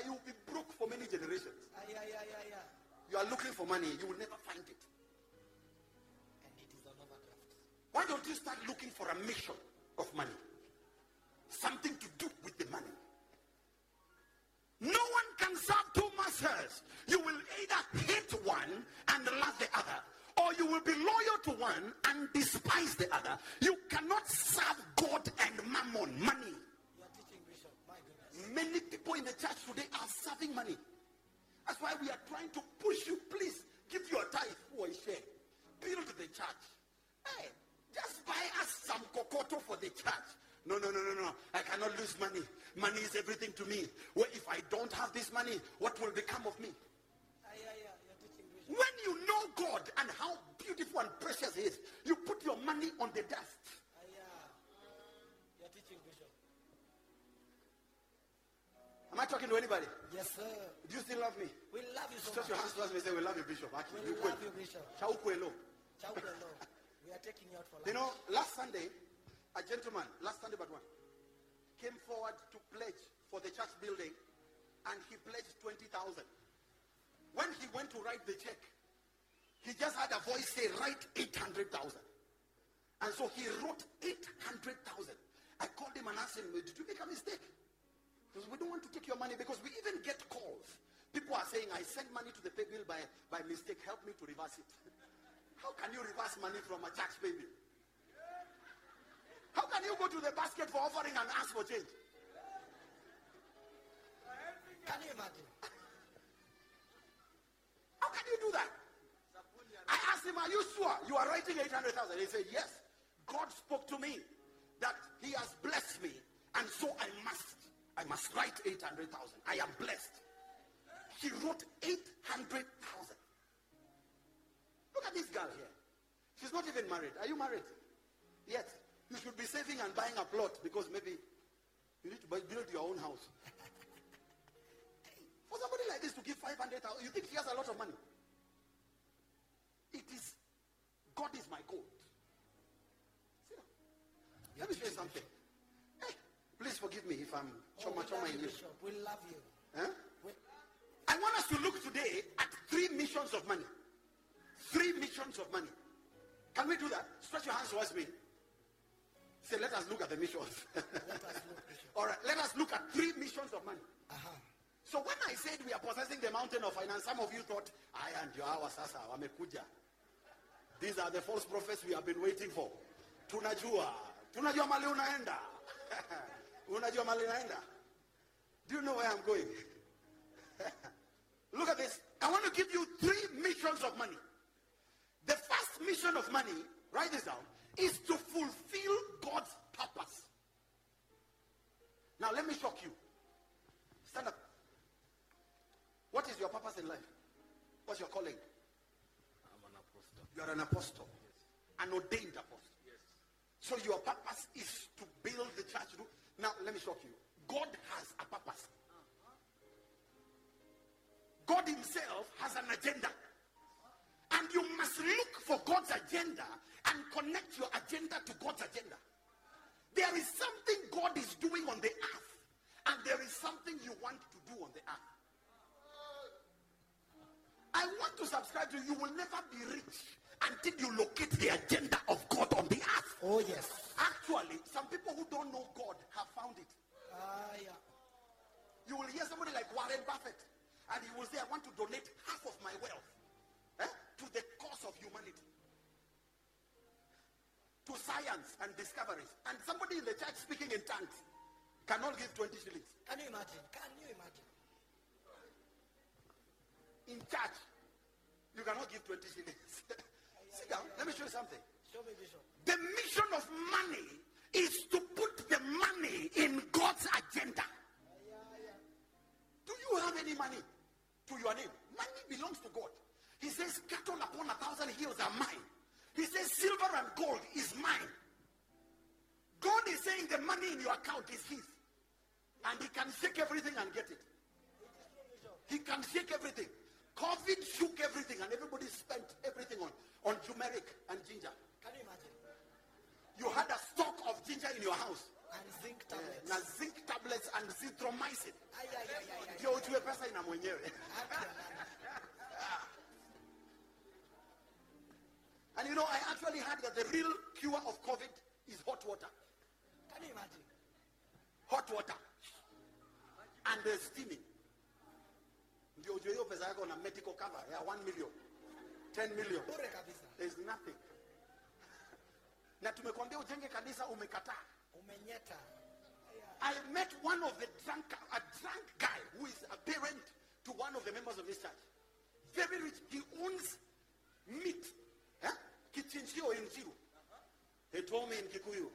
[SPEAKER 1] That's why you'll be broke for many generations.
[SPEAKER 3] Ah, yeah, yeah, yeah, yeah.
[SPEAKER 1] You are looking for money, you will never find it.
[SPEAKER 3] And it is an overdraft.
[SPEAKER 1] Why don't you start looking for a mission of money? Something to do with the money. No one can serve two masters. You will either hate one and love the other, or you will be loyal to one and despise the other. You cannot serve God and mammon, money.
[SPEAKER 3] You are teaching, Bishop. My goodness.
[SPEAKER 1] Many people in the church today are serving money. That's why we are trying to push you. Please give your tithe for a share. Build the church. Hey, just buy us some kokoto for the church. No, no, no, no, no. I cannot lose money. Money is everything to me. Well, if I don't have this money, what will become of me?
[SPEAKER 3] Ah, yeah, yeah. You're teaching, Bishop.
[SPEAKER 1] When you know God and how beautiful and precious He is, you put your money on the dust.
[SPEAKER 3] Ah, yeah. You're teaching, Bishop.
[SPEAKER 1] Am I talking to anybody?
[SPEAKER 3] Yes, sir.
[SPEAKER 1] Do you still love me?
[SPEAKER 3] We love you so
[SPEAKER 1] Stretch your
[SPEAKER 3] much.
[SPEAKER 1] hands towards me and say, we love you, Bishop.
[SPEAKER 3] We
[SPEAKER 1] you
[SPEAKER 3] love you, Bishop.
[SPEAKER 1] Chaukwelo.
[SPEAKER 3] Hello. We are taking you out for lunch.
[SPEAKER 1] You know, last Sunday, a gentleman, last Sunday but one, came forward to pledge for the church building and he pledged 20,000. When he went to write the check, he just had a voice say, write 800,000. And so he wrote 800,000. I called him and asked him, did you make a mistake? Because we don't want to take your money because we even get calls. People are saying, I sent money to the pay bill by, by mistake. Help me to reverse it. How can you reverse money from a church pay bill? How can you go to the basket for offering and ask for change?
[SPEAKER 3] Can you imagine?
[SPEAKER 1] How can you do that? I asked him, Are you sure you are writing 800,000? He said, Yes. God spoke to me that He has blessed me, and so I must. I must write 800,000. I am blessed. He wrote 800,000. Look at this girl here. She's not even married. Are you married? Yet. You should be saving and buying a plot because maybe you need to build your own house. For somebody like this to give 500,000, you think he has a lot of money? It is, God is my gold. Let me say something. Hey, please forgive me if I'm choma
[SPEAKER 3] we
[SPEAKER 1] choma
[SPEAKER 3] love
[SPEAKER 1] in.
[SPEAKER 3] We love you.
[SPEAKER 1] Huh?
[SPEAKER 3] We-
[SPEAKER 1] I want us to look today at three missions of money. Three missions of money. Can we do that? Stretch your hands towards me. Say, let us look at the missions.
[SPEAKER 3] Let us look, Bishop.
[SPEAKER 1] All right, let us look at three missions of money.
[SPEAKER 3] Uh-huh.
[SPEAKER 1] So when I said we are possessing the mountain of finance, some of you thought, I and Joawa sasa wamekuja. These are the false prophets we have been waiting for. Tunajua. Tunajua mali unaenda. Unajua mali unaenda. Do you know where I'm going? Look at this. I want to give you three missions of money. The first mission of money, write this down, is to fulfill God's purpose. Now let me shock you. Stand up. What is your purpose in life? What's your calling?
[SPEAKER 4] I'm an apostle.
[SPEAKER 1] You are an apostle. An ordained apostle. yes. So your purpose is to build the church. Now let me shock you. God has a purpose. God himself has an agenda. And you must look for God's agenda and connect your agenda to God's agenda. There is something God is doing on the earth, and there is something you want to do on the earth. I want to subscribe to you. You will never be rich until you locate the agenda of God on the earth.
[SPEAKER 3] Oh, yes.
[SPEAKER 1] Actually, some people who don't know God have found it.
[SPEAKER 3] Ah, yeah.
[SPEAKER 1] You will hear somebody like Warren Buffett, and he will say, I want to donate half of my wealth eh, to the cause of humanity, to science and discoveries. And somebody in the church speaking in tongues cannot give 20 shillings.
[SPEAKER 3] Can you imagine? Can you imagine?
[SPEAKER 1] In church, you cannot give 20 shillings. Sit down. Let me show you something.
[SPEAKER 3] Show me, Bishop.
[SPEAKER 1] The mission of money is to put the money in God's agenda. Do you have any money to your name? Money belongs to God. He says, cattle upon a thousand hills are mine. He says, silver and gold is mine. God is saying the money in your account is his. And he can shake everything and get it. He can shake everything. COVID shook everything and everybody spent everything on, on turmeric and ginger.
[SPEAKER 3] Can you imagine?
[SPEAKER 1] You had a stock of ginger in your house.
[SPEAKER 3] And zinc tablets.
[SPEAKER 1] Na zinc tablets and zithromycin. Ndio ujue pesa ina mwenyewe.
[SPEAKER 3] Ah, Haki?
[SPEAKER 1] And you know, I actually heard that the real cure of COVID is hot water.
[SPEAKER 3] Can you imagine?
[SPEAKER 1] Hot water. And the steaming. Ndio ujue hiyo pesa yako na medical cover ya 1 million. 10 million.
[SPEAKER 3] Bure kabisa.
[SPEAKER 1] There's nothing. Na tumekwambia ujenge kanisa umekataa.
[SPEAKER 3] Umenyeta.
[SPEAKER 1] I met one of the drunk, a drunk guy who is a parent to one of the members of this church. Very rich. He owns meat. Eh? Kichinjio in Ziru. He told me in Kikuyu,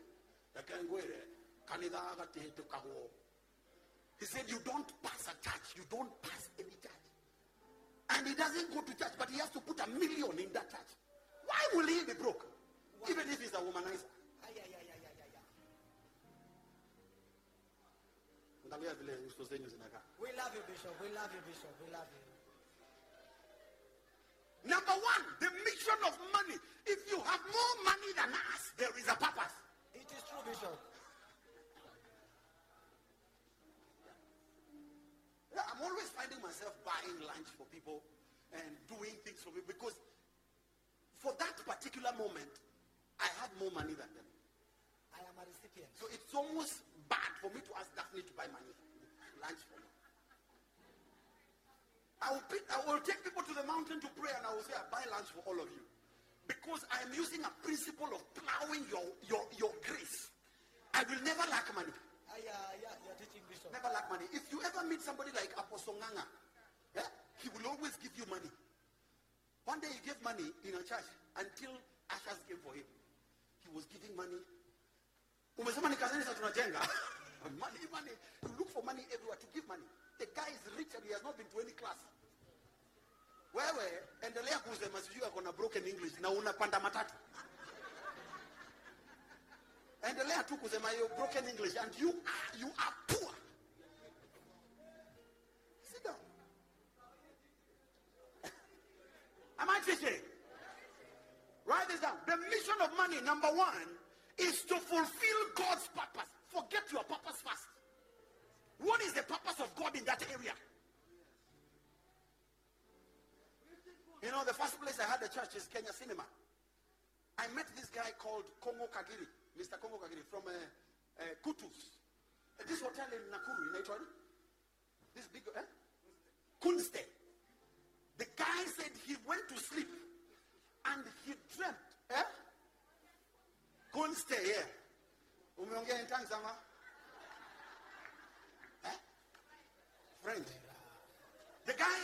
[SPEAKER 1] "Ekengwere, kanitha gatehe tukaguo." He said, you don't pass a church. You don't pass any church. And he doesn't go to church, but he has to put a million in that church. Why will he be broke? Even if he's a womanizer.
[SPEAKER 3] We love you, Bishop. We love you, Bishop. We love you.
[SPEAKER 1] Number one, the mission of money. If you have more money than us, there is a purpose.
[SPEAKER 3] It is true, Bishop.
[SPEAKER 1] I'm always finding myself buying lunch for people and doing things for people because for that particular moment, I had more money than them.
[SPEAKER 3] I am a recipient.
[SPEAKER 1] So it's almost bad for me to ask Daphne to buy money, lunch for me. I will, pick, I will take people to the mountain to pray and I will say, I buy lunch for all of you. Because I am using a principle of plowing your, your, your grace I will never lack money.
[SPEAKER 3] Ah, yeah, yeah, you're teaching
[SPEAKER 1] Never lack money. If you ever meet somebody like Apostle Nganga, yeah, he will always give you money. One day he gave money in a church until ushers came for him. He was giving money. Umesema ni kanisa tunajenga. money, money. You look for money everywhere to give money. The guy is rich and he has not been to any class. Wewe endelea kusema sijui ako na broken English na unapanda matatu. Endelea tu kusema hiyo broken English and you you are poor. Am I teaching? Write this down. The mission of money, number one, is to fulfill God's purpose. Forget your purpose first. What is the purpose of God in that area? You know, the first place I had a church is Kenya Cinema. I met this guy called Kongo Kagiri, Mr. Kongo Kagiri from uh, uh, Kutus. Uh, this hotel in Nakuru, in Naitwani. This big, eh? Kunste. The guy said he went to sleep and he dreamt, eh? Kunste, yeah. Umeongea in tongues? Eh? Friend. The guy,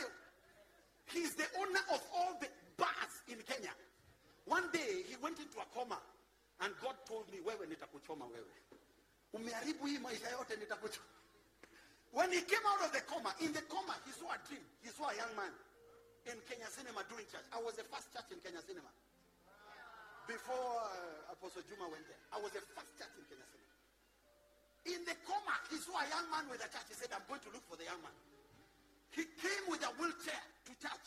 [SPEAKER 1] he's the owner of all the bars in Kenya. One day he went into a coma and God told me, wewe nitakuchoma wewe. Umeharibu hii maisha yote nitakuchoma. When he came out of the coma, in the coma, he saw a dream. He saw a young man in Kenya Cinema doing church. I was the first church in Kenya Cinema. Before uh, Apostle Juma went there. I was the first church in Kenya Cinema. In the coma, he saw a young man with a church. He said, I'm going to look for the young man. He came with a wheelchair to church.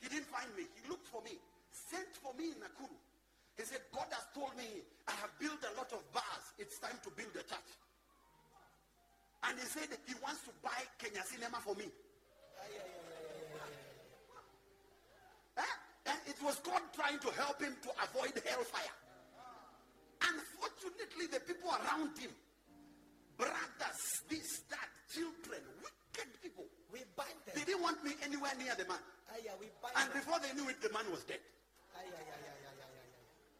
[SPEAKER 1] He didn't find me. He looked for me. Sent for me in Nakuru. He said, God has told me I have built a lot of bars. It's time to build a church. And he said that he wants to buy Kenya Cinema for me. And it was God trying to help him to avoid hellfire. Unfortunately, the people around him, brothers, this, that, children, wicked people,
[SPEAKER 3] We bind them.
[SPEAKER 1] they didn't want me anywhere near the man.
[SPEAKER 3] Bind
[SPEAKER 1] And
[SPEAKER 3] them.
[SPEAKER 1] before they knew it, the man was dead.
[SPEAKER 3] Yeah.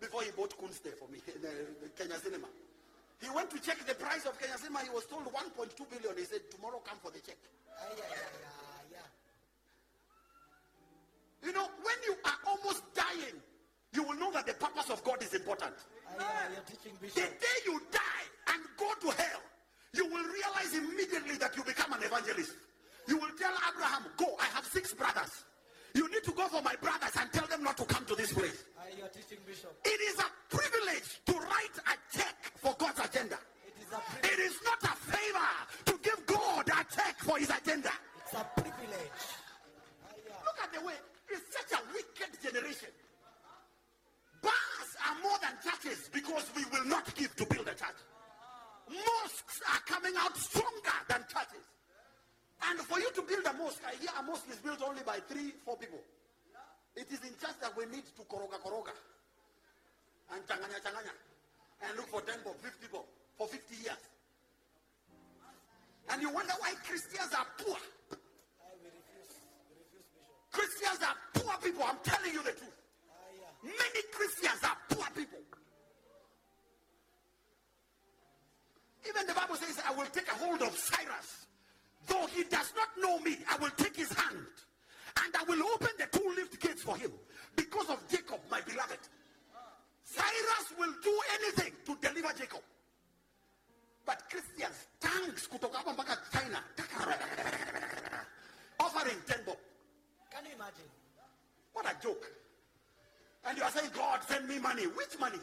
[SPEAKER 1] Before he bought Kunste for me, the, the Kenya Cinema. He went to check the price of Kenya Cinema. He was told 1.2 billion. He said, tomorrow come for the check. You know, when that the purpose of God is important.
[SPEAKER 3] Teaching
[SPEAKER 1] The day you die and go to hell, you will realize immediately that you become an evangelist. You will tell Abraham, go, I have six brothers. You need to go for my brothers and tell them not to come to this place.
[SPEAKER 3] You're teaching Bishop.
[SPEAKER 1] It is a privilege to write a check for God's agenda.
[SPEAKER 3] It is.
[SPEAKER 1] It is not a favor to give God a check for his agenda.
[SPEAKER 3] It's a privilege.
[SPEAKER 1] Look at the way, it's such a wicked generation. Are more than churches because we will not give to build a church. Mosques are coming out stronger than churches. And for you to build a mosque, I hear a mosque is built only by three, four people. It is in church that we need to koroga koroga and changanya changanya and look for 10 bob, 50 bob for 50 years. And you wonder why Christians are poor.
[SPEAKER 3] We refuse. We refuse Bishop.
[SPEAKER 1] Christians are poor people. I'm telling you the truth. Many Christians are poor people. Even the Bible says, I will take a hold of Cyrus. Though he does not know me, I will take his hand. And I will open the two lift gates for him. Because of Jacob, my beloved. Cyrus will do anything to deliver Jacob. But Christians, tanks kutoka hapa China. Offering 10 bob.
[SPEAKER 3] Can you imagine?
[SPEAKER 1] What a joke. And you are saying, God, send me money. Which money?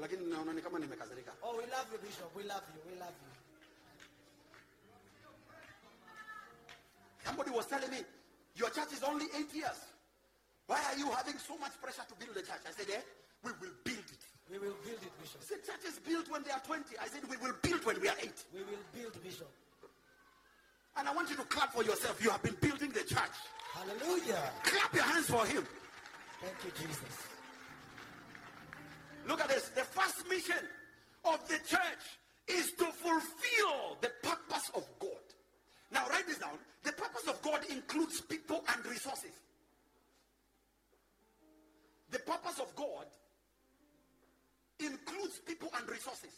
[SPEAKER 1] Lakini naona ni kama nimekasirika.
[SPEAKER 3] Oh, we love you, Bishop. We love you. We love you.
[SPEAKER 1] Somebody was telling me, your church is only eight years. Why are you having so much pressure to build a church? I said, eh, we will build it.
[SPEAKER 3] We will build it, Bishop.
[SPEAKER 1] He said, churches built when they are 20. I said, we will build when we are eight.
[SPEAKER 3] We will build, Bishop.
[SPEAKER 1] And I want you to clap for yourself. You have been building the church.
[SPEAKER 3] Hallelujah.
[SPEAKER 1] Clap your hands for him.
[SPEAKER 3] Thank you, Jesus.
[SPEAKER 1] Look at this. The first mission of the church is to fulfill the purpose of God. Now, write this down. The purpose of God includes people and resources. The purpose of God includes people and resources.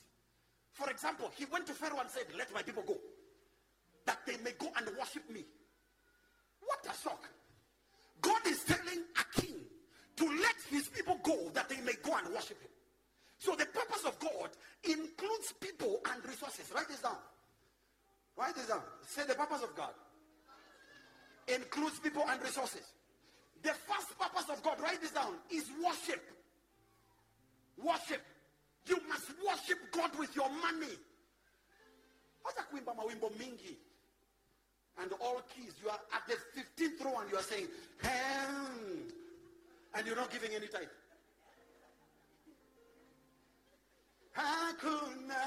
[SPEAKER 1] For example, he went to Pharaoh and said, Let my people go, that they may go and worship me. What a shock. God is telling a king to let his people go that they may go and worship him. So the purpose of God includes people and resources. Write this down. Write this down. Say the purpose of God includes people and resources. The first purpose of God, write this down, is worship. Worship. You must worship God with your money. Wacha kuimba mawimbo mingi. And all keys. You are at the 15th row and you are saying, "Hmm," and you're not giving any tithe. Hakuna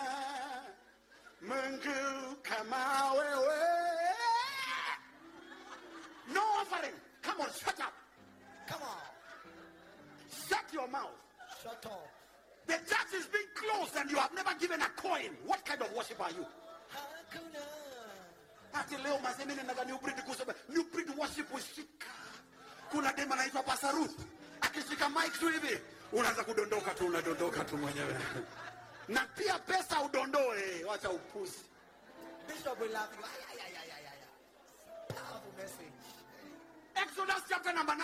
[SPEAKER 1] Mungu kama wewe. No offering. Come on, shut up.
[SPEAKER 3] Come on.
[SPEAKER 1] Shut your mouth.
[SPEAKER 3] Shut up.
[SPEAKER 1] The church is being closed and you have never given a coin. What kind of worship are you?
[SPEAKER 3] Hakuna.
[SPEAKER 1] Ati leo masemi ninaga new breed kusema new breed worship usika. Kuna dema anaitwa Pastor Ruth. Akishika mic tu hivi unaanza kudondoka tu unadondoka tu mwenyewe. Na pia pesa udondoe, wacha upuzi.
[SPEAKER 3] Bishop will laugh. Ay, ay, ay, ay, ay, ay. Powerful message.
[SPEAKER 1] Exodus chapter number 9.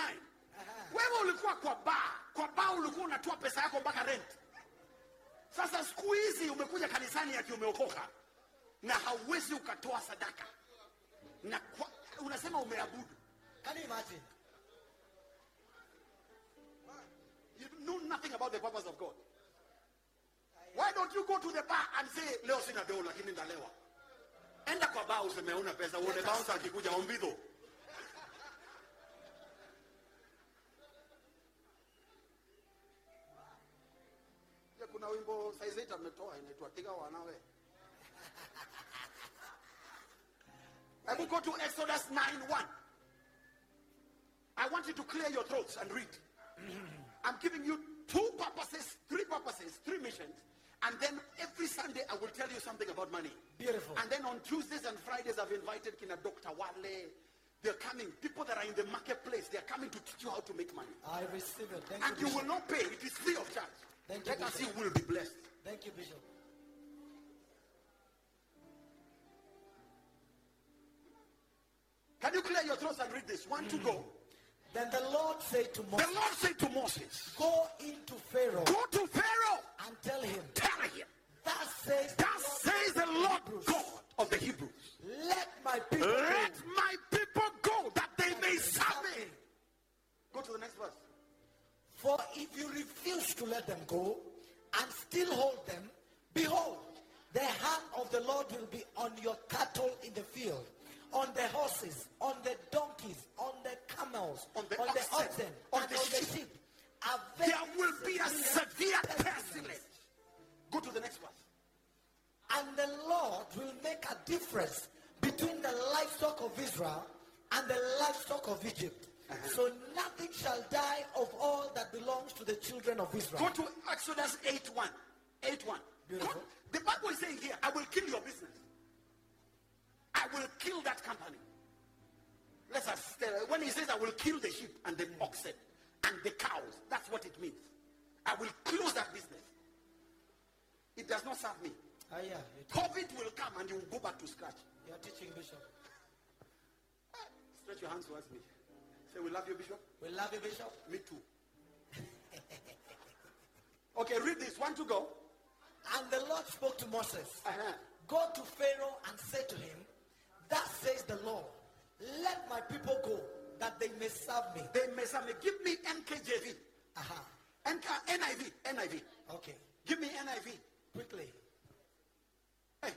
[SPEAKER 1] Wewe ulikuwa kwa bar, kwa bar ulikuwa unatoa pesa yako mpaka rent. Sasa siku hizi umekuja kanisani ati umeokoka na hauwezi ukatoa sadaka na kwa, unasema umeabudu.
[SPEAKER 3] Can you imagine?
[SPEAKER 1] You know nothing about the purpose of God. Why don't you go to the bar and say leo sina doo lakini ndalewa? Enda kwa bar useme una pesa, uone bouncer akikuja ombidho. Kuna wimbo 8 ametoa inaitwa Tiga wanawe. Hebu go to Exodus 9 1. I want you to clear your throats and read. I'm giving you two purposes, three purposes, three missions. And then every Sunday I will tell you something about money.
[SPEAKER 3] Beautiful.
[SPEAKER 1] And then on Tuesdays and Fridays I've invited Kina Dr. Wale. They're coming. People that are in the marketplace, they're coming to teach you how to make money.
[SPEAKER 3] I receive it. Thank
[SPEAKER 1] And
[SPEAKER 3] you,
[SPEAKER 1] you will not pay. It is free of charge.
[SPEAKER 3] Thank you,
[SPEAKER 1] Let us see who will be blessed.
[SPEAKER 3] Thank you, Bishop.
[SPEAKER 1] Can you clear your throats and read this? One to go.
[SPEAKER 3] Then the Lord said to Moses.
[SPEAKER 1] The Lord said to Moses,
[SPEAKER 3] Go into Pharaoh
[SPEAKER 1] Go to Pharaoh.
[SPEAKER 3] and tell him,
[SPEAKER 1] Tell him,
[SPEAKER 3] That says,
[SPEAKER 1] Thus says the Lord God of the Hebrews.
[SPEAKER 3] Let my people
[SPEAKER 1] Let
[SPEAKER 3] go.
[SPEAKER 1] my people go that they may serve me. Go to the next verse.
[SPEAKER 3] For if you refuse to let them go and still hold them, behold, the hand of the Lord will be on your cattle in the field, on the horses, on the donkeys, on the camels,
[SPEAKER 1] On the
[SPEAKER 3] the
[SPEAKER 1] oxen,
[SPEAKER 3] oxen,
[SPEAKER 1] on the
[SPEAKER 3] on the
[SPEAKER 1] sheep.
[SPEAKER 3] sheep.
[SPEAKER 1] There will be a severe
[SPEAKER 3] pestilence.
[SPEAKER 1] Go to the next one.
[SPEAKER 3] And the Lord will make a difference between the livestock of Israel and the livestock of Egypt. Uh-huh. So nothing shall die of all that belongs to the children of Israel.
[SPEAKER 1] Go to Exodus 8 1. 8 1.
[SPEAKER 3] Beautiful.
[SPEAKER 1] The Bible is saying here, I will kill your business. I will kill that company. Let us tell when he says I will kill the sheep and the oxen and the cows, that's what it means. I will close that business. It does not serve me.
[SPEAKER 3] Ah, yeah,
[SPEAKER 1] COVID will come and you will go back to scratch.
[SPEAKER 3] you're teaching Bishop.
[SPEAKER 1] Stretch your hands towards me. Say, we love you, Bishop.
[SPEAKER 3] We love you, Bishop.
[SPEAKER 1] Me too. okay, read this. One to go.
[SPEAKER 3] And the Lord spoke to Moses.
[SPEAKER 1] Uh-huh.
[SPEAKER 3] Go to Pharaoh and say to him, Thus says the Lord, let my people go, that they may serve me.
[SPEAKER 1] They may serve me. give me NKJV.
[SPEAKER 3] Aha.
[SPEAKER 1] NK, NIV. NIV.
[SPEAKER 3] Okay.
[SPEAKER 1] Give me NIV.
[SPEAKER 3] Quickly.
[SPEAKER 1] Hey,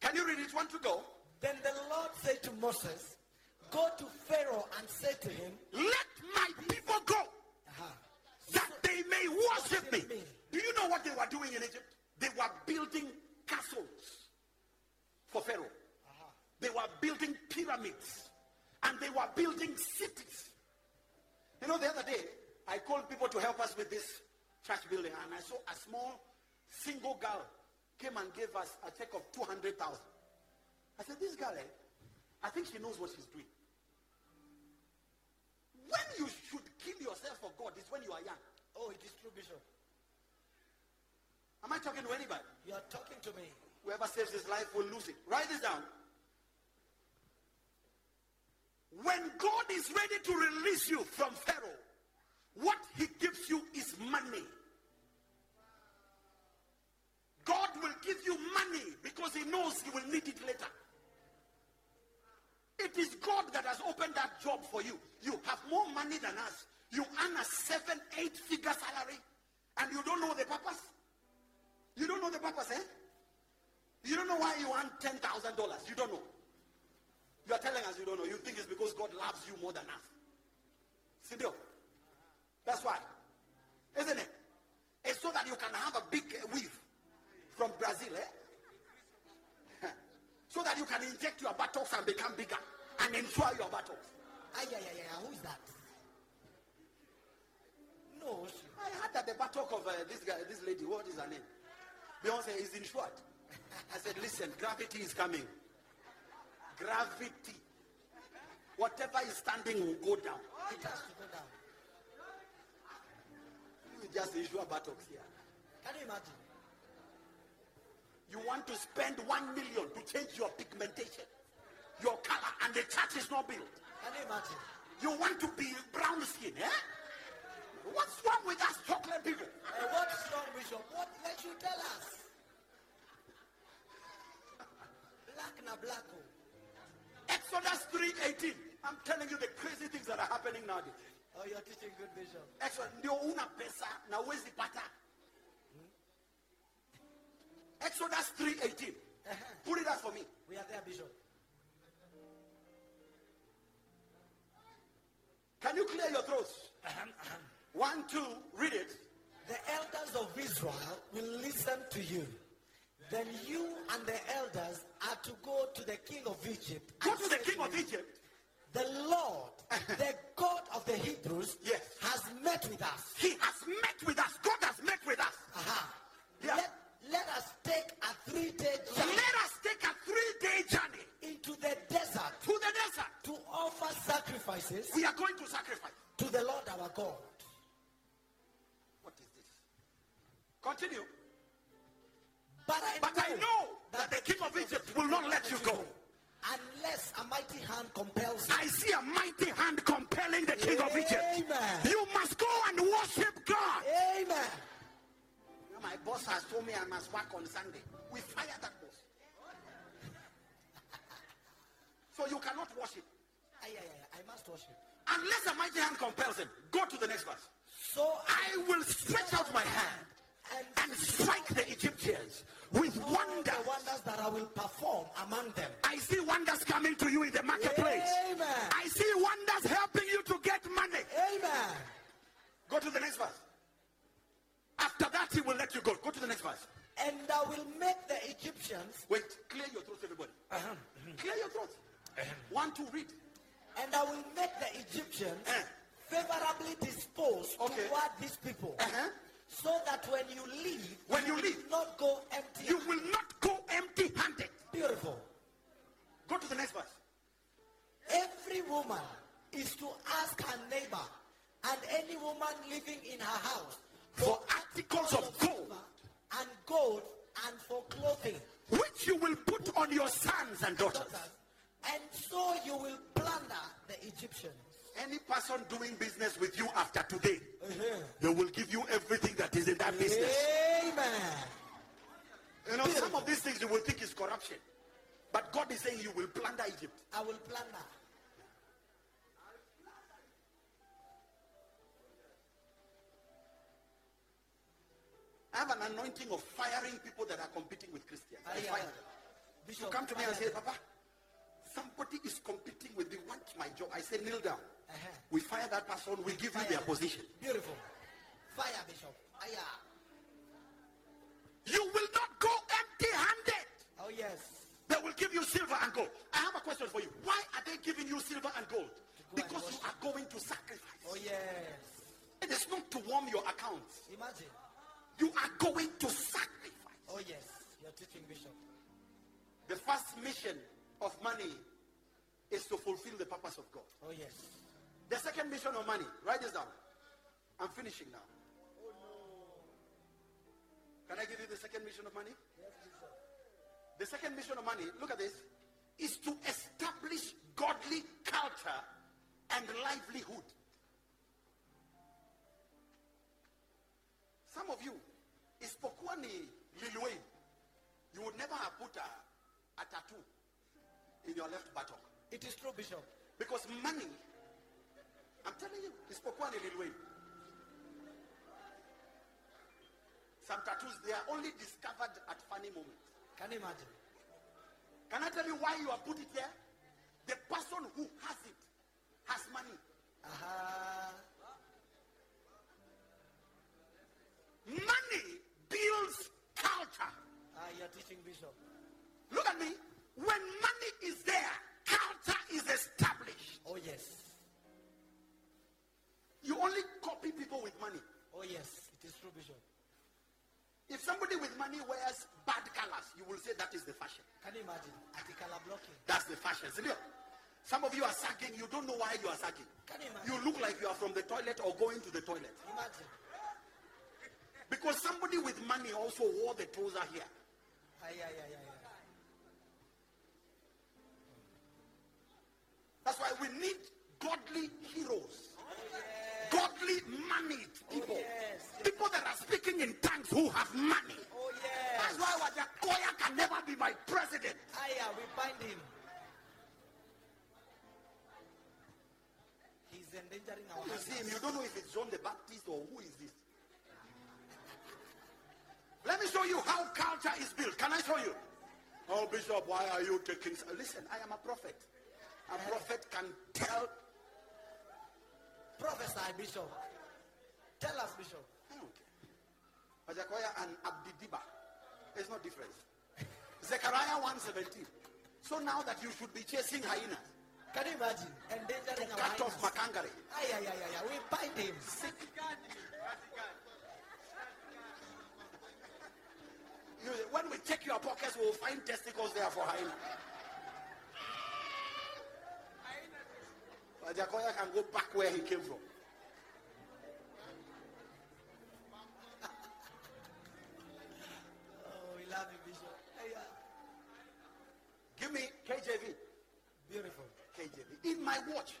[SPEAKER 1] can you read it? One to go.
[SPEAKER 3] Then the Lord said to Moses, Go to Pharaoh and say to him,
[SPEAKER 1] Let my people go
[SPEAKER 3] Aha.
[SPEAKER 1] that they may worship me.
[SPEAKER 3] Worship me.
[SPEAKER 1] Do you know what they were doing in Egypt? They were building castles for Pharaoh. They were building pyramids and they were building cities. You know, the other day, I called people to help us with this church building and I saw a small single girl came and gave us a check of 200,000. I said, this girl, eh, I think she knows what she's doing. When you should kill yourself for God is when you are young.
[SPEAKER 3] Oh, it is true, Bishop.
[SPEAKER 1] Am I talking to anybody?
[SPEAKER 3] You are talking to me.
[SPEAKER 1] Whoever saves his life will lose it. Write this down. When God is ready to release you from Pharaoh, what he gives you is money. God will give you money because he knows you will need it later. It is God that has opened that job for you. You have more money than us. You earn a seven, eight figure salary and you don't know the purpose. You don't know the purpose, eh? You don't know why you earn $10,000. You don't know. You are telling us you don't know. You think it's because God loves you more than us. Sindio? That's why. Isn't it? It's so that you can have a big weave from Brazil, eh? so that you can inject your buttocks and become bigger and insure your buttocks.
[SPEAKER 3] Ay, ay, ay, ay, who is that? No, she-
[SPEAKER 1] I heard that the buttock of uh, this guy, this lady, what is her name? Beyonce is insured. I said, listen, gravity is coming. Gravity. Whatever is standing will go down.
[SPEAKER 3] it has to go down.
[SPEAKER 1] You just insure buttocks here.
[SPEAKER 3] Can you imagine?
[SPEAKER 1] You want to spend one million to change your pigmentation, your color, and the church is not built.
[SPEAKER 3] Can you imagine?
[SPEAKER 1] You want to be brown skin, eh? What's wrong with us chocolate people?
[SPEAKER 3] Uh, what's wrong, with Bishop? What? Let you tell us. Black na black.
[SPEAKER 1] Exodus 3.18. I'm telling you the crazy things that are happening nowadays.
[SPEAKER 3] Oh, you're teaching good, Bishop.
[SPEAKER 1] Exodus, ndio una pesa na uwezi pata. Exodus 3.18. Uh-huh. Put it up for me.
[SPEAKER 3] We are there, Bishop.
[SPEAKER 1] Can you clear your throats? Uh-huh, uh-huh. One, two, read it.
[SPEAKER 3] The elders of Israel will listen to you. Then you and the elders are to go to the king of Egypt.
[SPEAKER 1] Go to the king of Egypt.
[SPEAKER 3] The Lord, uh-huh. the God of the Hebrews,
[SPEAKER 1] Yes.
[SPEAKER 3] has met with us.
[SPEAKER 1] He has met with us. God has met with us.
[SPEAKER 3] Aha.
[SPEAKER 1] Yeah.
[SPEAKER 3] Let, let us take a three-day journey
[SPEAKER 1] Let us take a three-day journey
[SPEAKER 3] into the desert
[SPEAKER 1] to the desert.
[SPEAKER 3] to offer sacrifices
[SPEAKER 1] We are going to sacrifice.
[SPEAKER 3] to the Lord our God.
[SPEAKER 1] What is this? Continue.
[SPEAKER 3] But I
[SPEAKER 1] But
[SPEAKER 3] know,
[SPEAKER 1] I know that the king of Egypt will not let you go.
[SPEAKER 3] unless a mighty hand compels you.
[SPEAKER 1] I see a mighty hand compelling the king of Egypt. You must go and worship God.
[SPEAKER 3] Amen.
[SPEAKER 1] My boss has told me I must work on Sunday. We fire that boss. So you cannot worship.
[SPEAKER 3] Ay, ay, ay, I must worship.
[SPEAKER 1] Unless a mighty hand compels him. Go to the next verse.
[SPEAKER 3] So
[SPEAKER 1] I will stretch out my hand and strike the Egyptians with
[SPEAKER 3] all
[SPEAKER 1] wonders.
[SPEAKER 3] the wonders that I will perform among them.
[SPEAKER 1] I see wonders coming to you in the marketplace.
[SPEAKER 3] Amen.
[SPEAKER 1] I see wonders helping you to get money.
[SPEAKER 3] Amen.
[SPEAKER 1] Go to the next verse. After that, he will let you go. Go to the next verse.
[SPEAKER 3] And I will make the Egyptians,
[SPEAKER 1] Wait, clear your throat, everybody. Clear your throat. One, two, read.
[SPEAKER 3] and I will make the Egyptians
[SPEAKER 1] Eh.
[SPEAKER 3] favorably disposed
[SPEAKER 1] Okay.
[SPEAKER 3] toward these people,
[SPEAKER 1] Uh-huh.
[SPEAKER 3] So that when you leave,
[SPEAKER 1] When you
[SPEAKER 3] will
[SPEAKER 1] leave,
[SPEAKER 3] not go empty.
[SPEAKER 1] You will not go empty handed.
[SPEAKER 3] Beautiful.
[SPEAKER 1] Go to the next verse.
[SPEAKER 3] Every woman is to ask her neighbor and any woman living in her house
[SPEAKER 1] For articles of gold.
[SPEAKER 3] and gold and for clothing.
[SPEAKER 1] Which you will put on your sons and daughters.
[SPEAKER 3] And so you will plunder the Egyptians.
[SPEAKER 1] Any person doing business with you after today, uh-huh. they will give you everything that is in that business.
[SPEAKER 3] Amen.
[SPEAKER 1] You know, some of these things you will think is corruption. But God is saying you will plunder Egypt.
[SPEAKER 3] I will plunder.
[SPEAKER 1] I have an anointing of firing people that are competing with Christians. I fire them. You come to me and say. Papa, somebody is competing with me. Want my job? I say, kneel down.
[SPEAKER 3] Uh-huh.
[SPEAKER 1] We fire that person. We give you their position.
[SPEAKER 3] Beautiful. Fire, Bishop. Fire.
[SPEAKER 1] You will not go empty-handed.
[SPEAKER 3] Oh, yes.
[SPEAKER 1] They will give you silver and gold. I have a question for you. Why are they giving you silver and gold?
[SPEAKER 3] go and
[SPEAKER 1] Because you are going to sacrifice.
[SPEAKER 3] Oh, yes.
[SPEAKER 1] It is not to warm your account.
[SPEAKER 3] Imagine.
[SPEAKER 1] You are going to sacrifice.
[SPEAKER 3] Oh, yes. You're teaching, Bishop.
[SPEAKER 1] The first mission of money is to fulfill the purpose of God.
[SPEAKER 3] Oh, yes.
[SPEAKER 1] The second mission of money, write this down. I'm finishing now. Can I give you the second mission of money? The second mission of money, look at this, is to establish godly culture and livelihood. Some of you, isipokuwa ni Lil you would never have put a, a tattoo in your left buttock.
[SPEAKER 3] It is true, Bishop.
[SPEAKER 1] Because money, I'm telling you, isipokuwa ni Lil Wayne. Some tattoos, they are only discovered at funny moments.
[SPEAKER 3] Can you imagine?
[SPEAKER 1] Can I tell you why you have put it there? The person who has it has money.
[SPEAKER 3] Uh-huh.
[SPEAKER 1] Money builds culture.
[SPEAKER 3] Ah, you're teaching, Bishop.
[SPEAKER 1] Look at me. When money is there, culture is established.
[SPEAKER 3] Oh, yes.
[SPEAKER 1] Only copy people with money.
[SPEAKER 3] Oh, yes. It is true, Bishop.
[SPEAKER 1] If somebody with money wears bad colors, you will say that is the fashion.
[SPEAKER 3] Can you imagine? At the color blocking.
[SPEAKER 1] That's the fashion. See, look. Some of you are sagging. You don't know why you are sagging.
[SPEAKER 3] Can you imagine?
[SPEAKER 1] You look like you are from the toilet or going to the toilet.
[SPEAKER 3] Imagine.
[SPEAKER 1] Because somebody with money also wore the trouser here.
[SPEAKER 3] Ay, ay, ay, ay, ay.
[SPEAKER 1] That's why we need godly heroes. Godly moneyed people.
[SPEAKER 3] yes, yes.
[SPEAKER 1] People that are speaking in tongues who have money.
[SPEAKER 3] Oh, yes.
[SPEAKER 1] That's why Wajackoyah can never be my president.
[SPEAKER 3] Ay, yeah, we bind him. He's endangering our
[SPEAKER 1] You see him, you don't know if it's John the Baptist or who is this. Let me show you how culture is built. Can I show you? Oh, Bishop, why are you taking... Listen, I am a prophet. A prophet can tell...
[SPEAKER 3] Prophesy, Bishop. Tell us, Bishop.
[SPEAKER 1] Don't care. And Abdidiba. There's no difference. Zechariah 1.17. So now that you should be chasing hyenas,
[SPEAKER 3] Can you imagine? Endangering our
[SPEAKER 1] cut off
[SPEAKER 3] hyenas.
[SPEAKER 1] Makangare.
[SPEAKER 3] Ay, ay, ay, ay. We bind him.
[SPEAKER 1] You, when we check your pockets, we'll find testicles there for hyena. Wajackoyah can go back where he came from.
[SPEAKER 3] Oh, we love you, Bishop. Ay, yeah.
[SPEAKER 1] Uh, Give me KJV.
[SPEAKER 3] Beautiful.
[SPEAKER 1] KJV. In my watch.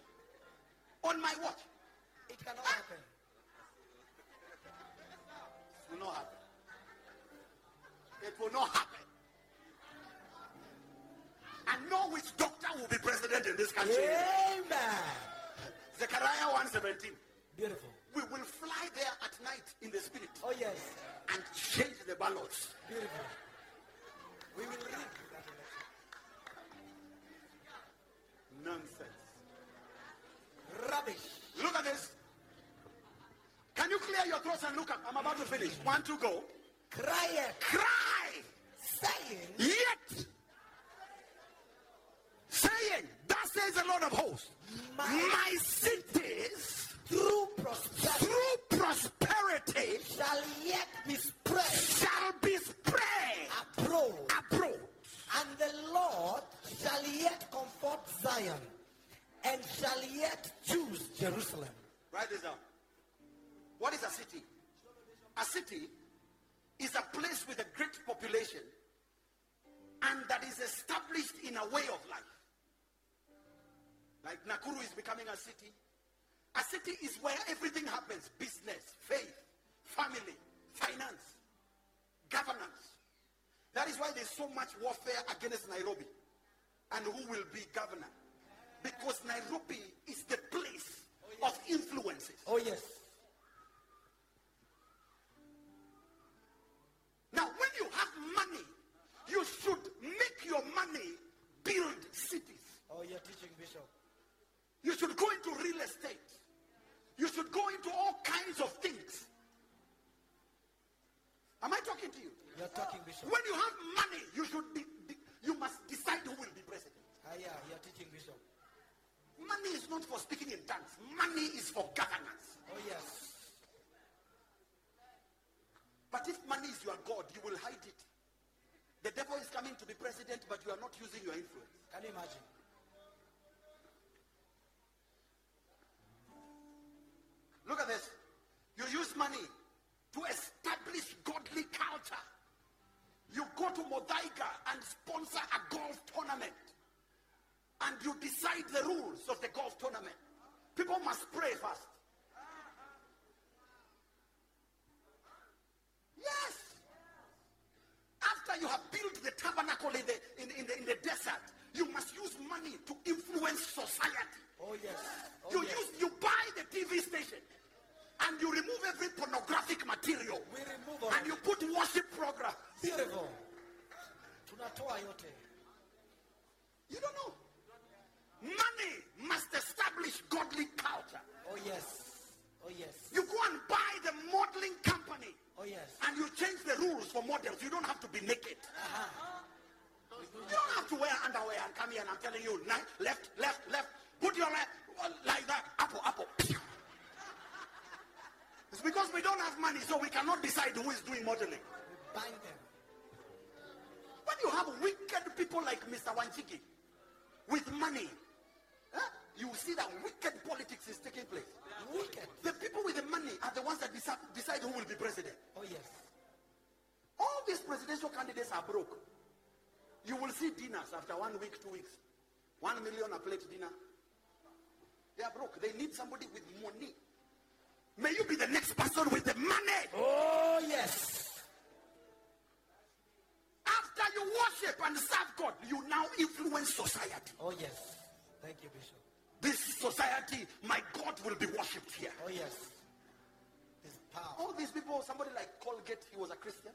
[SPEAKER 1] On my watch.
[SPEAKER 3] It cannot happen.
[SPEAKER 1] It will not happen. It will not happen. And no witch doctor will be president in this country.
[SPEAKER 3] Amen.
[SPEAKER 1] Zechariah 117.
[SPEAKER 3] Beautiful.
[SPEAKER 1] We will fly there at night in the spirit
[SPEAKER 3] Oh, yes.
[SPEAKER 1] and change the ballots.
[SPEAKER 3] Beautiful. We will read that election.
[SPEAKER 1] Nonsense.
[SPEAKER 3] Rubbish.
[SPEAKER 1] Look at this. Can you clear your throats and look up? I'm about to finish. One, go.
[SPEAKER 3] cry,
[SPEAKER 1] Cry.
[SPEAKER 3] saying,
[SPEAKER 1] Yet. Saying, thus says the Lord of hosts,
[SPEAKER 3] My-
[SPEAKER 1] my cities your God, you will hide it. The devil is coming to be president, but you are not using your influence.
[SPEAKER 3] Can you imagine?
[SPEAKER 1] One week, two weeks. One million a plate dinner. They are broke. They need somebody with money. May you be the next person with the money.
[SPEAKER 3] Oh yes.
[SPEAKER 1] After you worship and serve God, you now influence society.
[SPEAKER 3] Oh yes. Thank you, Bishop.
[SPEAKER 1] This society, my God will be worshipped here.
[SPEAKER 3] Oh yes. This power.
[SPEAKER 1] All these people, somebody like Colgate, he was a Christian.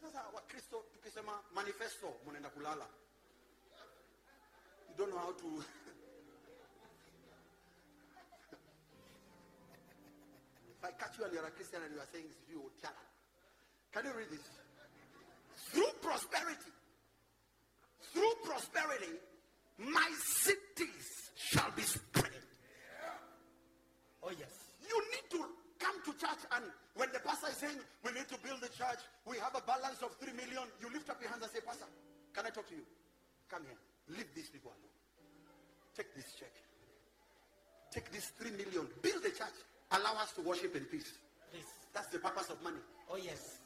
[SPEAKER 1] Sasa wakristo tukisema manifesto munaenda kulala. You don't know how to If I catch you and you're a Christian and you are saying you, Tiara. Can you read this? Through prosperity, through prosperity, my cities shall be spread.
[SPEAKER 3] Oh yes.
[SPEAKER 1] You need to come to church and when the pastor is saying we need to build the church, we have a balance of three million, you lift up your hands and say, Pastor, can I talk to you? Come here. Leave these people alone. Take this check. Take this three million. Build the church. Allow us to worship in peace.
[SPEAKER 3] Please.
[SPEAKER 1] That's the purpose of money.
[SPEAKER 3] Oh yes.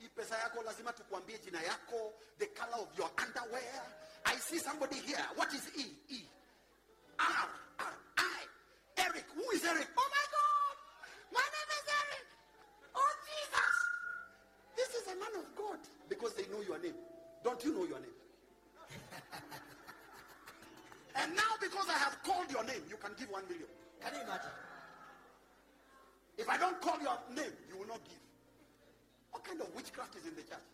[SPEAKER 1] Hii pesa yako lazima tukuambie jina yako, the color of your underwear. I see somebody here. What is E? E. R. R. I. Eric. Who is Eric? Oh. My name is Eric. Oh Jesus. This is a man of God. Because they know your name. Don't you know your name? and now because I have called your name, you can give one million.
[SPEAKER 3] Can you imagine?
[SPEAKER 1] If I don't call your name, you will not give. What kind of witchcraft is in the church?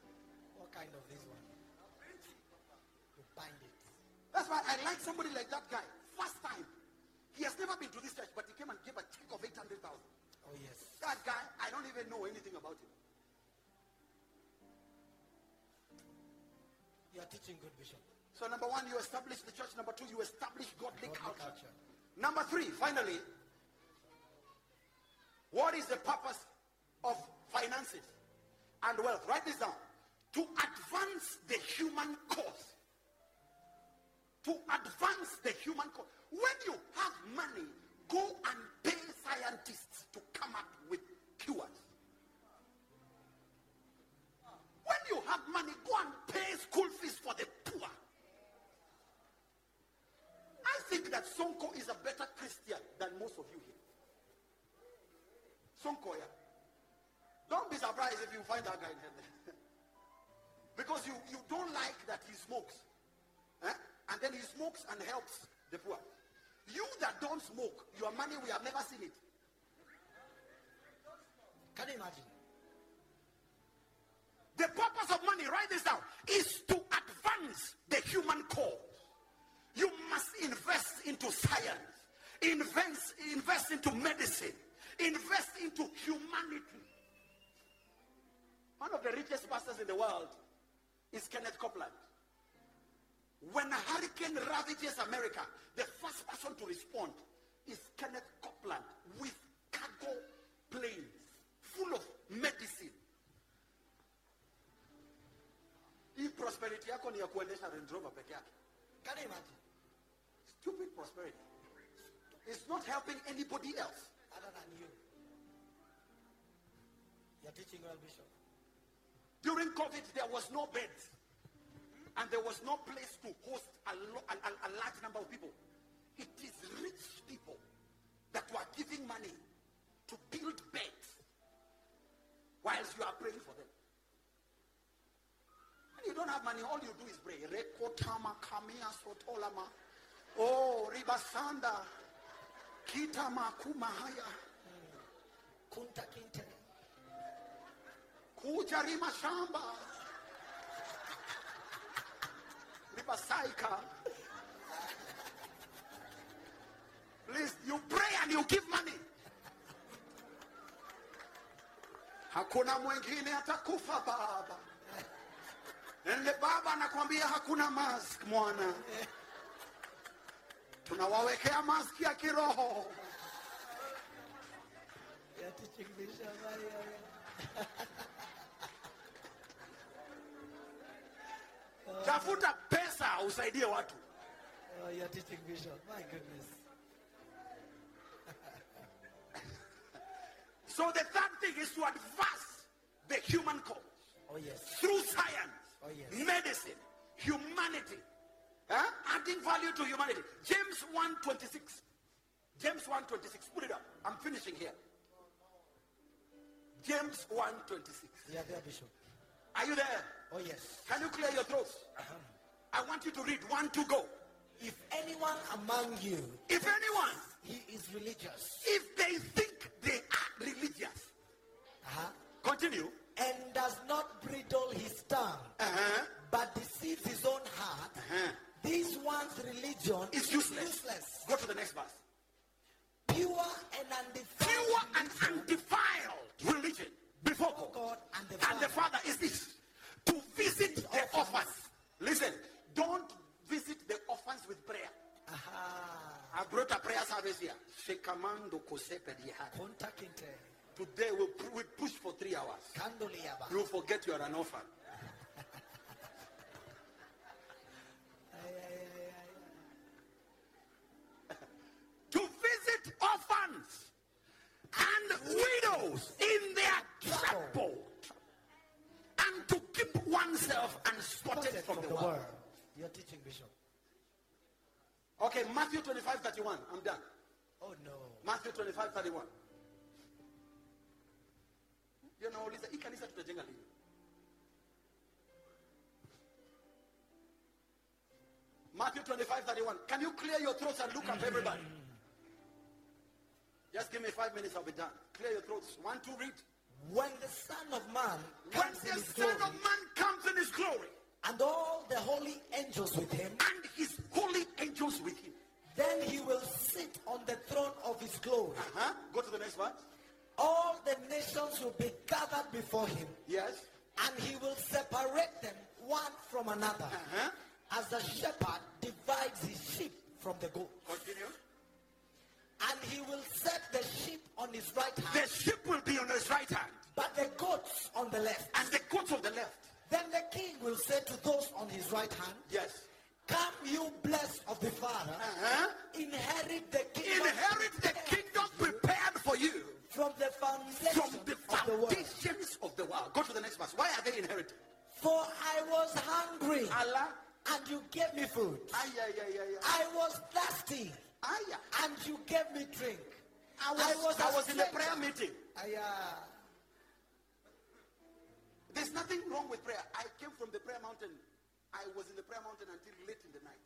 [SPEAKER 3] What kind of this one? You bind it.
[SPEAKER 1] That's why I like somebody like that guy. First time. He has never been to this church, but he came and gave a check of 800,000.
[SPEAKER 3] Oh yes.
[SPEAKER 1] That guy, I don't even know anything about him.
[SPEAKER 3] You are teaching good, Bishop.
[SPEAKER 1] So number one, you establish the church. Number two, you establish godly,
[SPEAKER 3] Godly
[SPEAKER 1] culture.
[SPEAKER 3] culture.
[SPEAKER 1] Number three, finally, what is the purpose of finances and wealth? Write this down. To advance the human cause. To advance the human cause. When you have money, go and pay scientists to come up with cures. When you have money, go and pay school fees for the poor. I think that Sonko is a better Christian than most of you here. Sonko, yeah. Don't be surprised if you find that guy in heaven. because you, you don't like that he smokes. Eh? And then he smokes and helps the poor. You that don't smoke, your money, we have never seen it.
[SPEAKER 3] Can you imagine?
[SPEAKER 1] The purpose of money, write this down, is to advance the human cause. You must invest into science, invest, invest into medicine, invest into humanity. One of the richest pastors in the world is Kenneth Copeland. When a hurricane ravages America, the first person to respond is Kenneth Copeland with cargo planes full of medicine. Hii prosperity yako ni ya kuendesha Range Rover peke yake.
[SPEAKER 3] Can you imagine?
[SPEAKER 1] Stupid prosperity. It's not helping anybody else.
[SPEAKER 3] Other than you. You are teaching well, Bishop.
[SPEAKER 1] During COVID, there was no beds. And there was no place to host a, lo- a, a- a large number of people. It is rich people that were giving money to build beds whilst you are praying for them. When you don't have money, all you do is pray. Rekotama kamia sotolama. Oh, ribasanda. Kitama kumahaya.
[SPEAKER 3] Kunta kinte.
[SPEAKER 1] kuja shamba ribasaika please you pray and you give money hakuna mwingine atakufa baba ende baba anakwambia hakuna mask mwana tunawawekea mask ya kiroho tafuta pesa usaidie watu
[SPEAKER 3] Oh, you're teaching Bishop. My goodness.
[SPEAKER 1] so the third thing is to advance the human cause
[SPEAKER 3] Oh, yes.
[SPEAKER 1] through science,
[SPEAKER 3] Oh, yes.
[SPEAKER 1] medicine, humanity, huh? adding value to humanity. James 1.26. James 1.26. Put it up. I'm finishing here. James 1.26.
[SPEAKER 3] Yeah, there, Bishop.
[SPEAKER 1] Are you there?
[SPEAKER 3] Oh, yes.
[SPEAKER 1] Can you clear your throats? I want you to read one to go.
[SPEAKER 3] If anyone among you,
[SPEAKER 1] If anyone,
[SPEAKER 3] he is religious
[SPEAKER 1] if they think they are religious,
[SPEAKER 3] uh-huh,
[SPEAKER 1] continue.
[SPEAKER 3] And does not bridle his tongue,
[SPEAKER 1] Uh-huh.
[SPEAKER 3] but deceives his own heart,
[SPEAKER 1] Uh-huh.
[SPEAKER 3] this one's religion
[SPEAKER 1] is useless.
[SPEAKER 3] useless.
[SPEAKER 1] Go to the next verse.
[SPEAKER 3] Pure and undefiled
[SPEAKER 1] Pure and
[SPEAKER 3] religion
[SPEAKER 1] undefiled religion before God.
[SPEAKER 3] God and the
[SPEAKER 1] And the
[SPEAKER 3] Father.
[SPEAKER 1] Is this to visit the orphans. Listen, don't visit the orphans with prayer.
[SPEAKER 3] Aha.
[SPEAKER 1] I brought a prayer service here. Shekamando kosepediha.
[SPEAKER 3] Kunta kinte.
[SPEAKER 1] Today we'll, we'll push for three hours. You'll forget you are an orphan. To visit orphans and widows in their trouble. And to keep oneself unspotted
[SPEAKER 3] Spotted
[SPEAKER 1] from the world.
[SPEAKER 3] You're teaching Bishop.
[SPEAKER 1] Okay, Matthew 25, 31. I'm done.
[SPEAKER 3] Oh no.
[SPEAKER 1] Matthew 25, 31. You know, Lisa, hii kanisa tutajenga lini? Matthew 25, 31. Can you clear your throats and look up everybody? Just give me five minutes, I'll be done. Clear your throats. One, two, read.
[SPEAKER 3] When the Son of Man
[SPEAKER 1] When
[SPEAKER 3] comes in
[SPEAKER 1] the
[SPEAKER 3] his
[SPEAKER 1] Son
[SPEAKER 3] glory,
[SPEAKER 1] of Man comes in his glory,
[SPEAKER 3] and all the holy angels with him,
[SPEAKER 1] and his holy angels with him.
[SPEAKER 3] then he will sit on the throne of his glory.
[SPEAKER 1] Uh-huh. Go to the next verse.
[SPEAKER 3] All the nations will be gathered before him,
[SPEAKER 1] Yes.
[SPEAKER 3] and he will separate them one from another,
[SPEAKER 1] Uh-huh.
[SPEAKER 3] as the shepherd divides his sheep from the goat.
[SPEAKER 1] Continue.
[SPEAKER 3] And he will set the sheep on his right hand,
[SPEAKER 1] The sheep will be on his right hand,
[SPEAKER 3] but the goats on the left.
[SPEAKER 1] and the goats on the left.
[SPEAKER 3] Then the king will say to those on his right hand,
[SPEAKER 1] Yes.
[SPEAKER 3] Come, you blessed of the Father,
[SPEAKER 1] Uh-huh.
[SPEAKER 3] inherit the kingdom,
[SPEAKER 1] Inherit the kingdom prepared
[SPEAKER 3] from the foundation
[SPEAKER 1] from the
[SPEAKER 3] of the world.
[SPEAKER 1] foundations of the world. Go to the next verse. Why are they inherited?
[SPEAKER 3] For I was hungry,
[SPEAKER 1] Allah.
[SPEAKER 3] and you gave me food.
[SPEAKER 1] Ay, ay, ay.
[SPEAKER 3] I was thirsty, and you gave me drink.
[SPEAKER 1] I was,
[SPEAKER 3] I was
[SPEAKER 1] I was in a prayer meeting.
[SPEAKER 3] Aya.
[SPEAKER 1] There's nothing wrong with prayer. I came from the prayer mountain. I was in the prayer mountain until late in the night.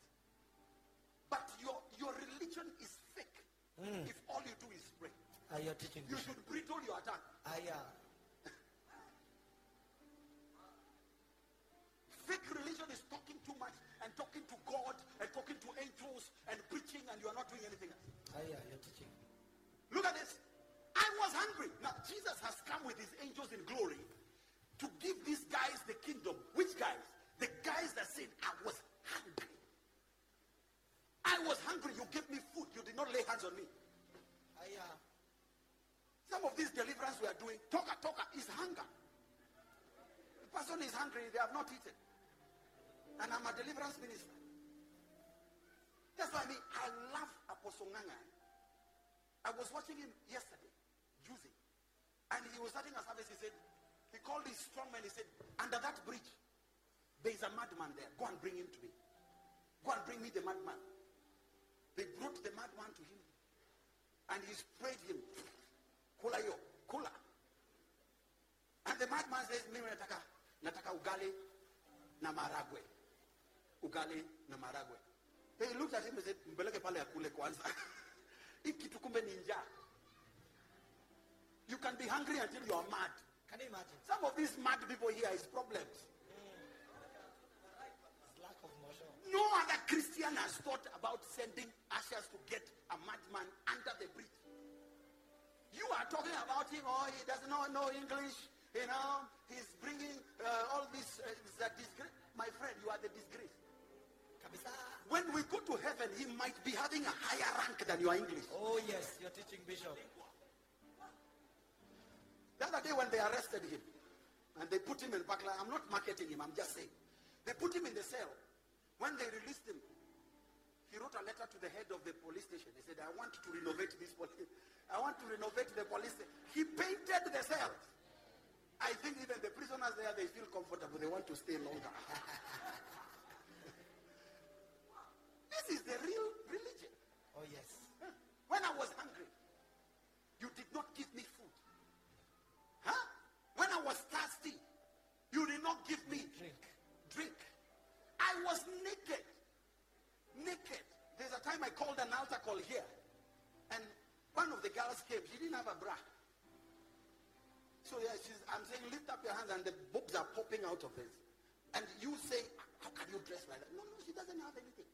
[SPEAKER 1] But your, your religion is fake hmm. if all you do is pray.
[SPEAKER 3] Ah, you're teaching
[SPEAKER 1] You should bridle your tongue.
[SPEAKER 3] Aya.
[SPEAKER 1] Fake religion is talking too much and talking to God and talking to angels and preaching and you are not doing anything else.
[SPEAKER 3] Aya, you're teaching.
[SPEAKER 1] Look at this. I was hungry. Now, Jesus has come with his angels in glory to give these guys the kingdom. Which guys? The guys that said, I was hungry. I was hungry. You gave me food. You did not lay hands on me.
[SPEAKER 3] Aya.
[SPEAKER 1] Some of these deliverance we are doing, talker, talker, is hunger. The person is hungry. They have not eaten. And I'm a deliverance minister. That's why I mean, I love Apostle Nganga. I was watching him yesterday, using, And he was starting a service. He said, he called called his strong man. He said, under that bridge, there is a madman there. Go and bring him to me. Go and bring me the madman. They brought the madman to him. And he sprayed him. Kula yo, kula. And the madman says, mimi nataka, nataka ugali na maragwe. Ugali na maragwe. They looked at him and said, mpeleke pale akule kwanza. Hii kitu kumbe ni njaa. You can be hungry until you are mad.
[SPEAKER 3] Can you imagine?
[SPEAKER 1] Some of these mad people here is problems.
[SPEAKER 3] It's lack of motion.
[SPEAKER 1] No other Christian has thought about sending ushers to get a madman under the bridge. You are talking about him, oh, he does not know English, you know, he's bringing uh, all this, uh, disgrace. My friend, you are the disgrace. When we go to heaven, he might be having a higher rank than your English.
[SPEAKER 3] Oh yes, you're teaching Bishop.
[SPEAKER 1] The other day when they arrested him and they put him in Bakla, I'm not marketing him, I'm just saying. They put him in the cell. When they released him, he wrote a letter to the head of the police station. He said, I want to renovate this police. I want to renovate the police station. He painted the cells. I think even the prisoners there, they feel comfortable. They want to stay longer. this is the real religion.
[SPEAKER 3] Oh yes.
[SPEAKER 1] When I was hungry, you did not give me food. Huh? When I was thirsty, you did not give me time I called an altar call here. And one of the girls came. She didn't have a bra. So yeah, I'm saying, lift up your hands and the boobs are popping out of it. And you say, how can you dress like that? No, no, she doesn't have anything.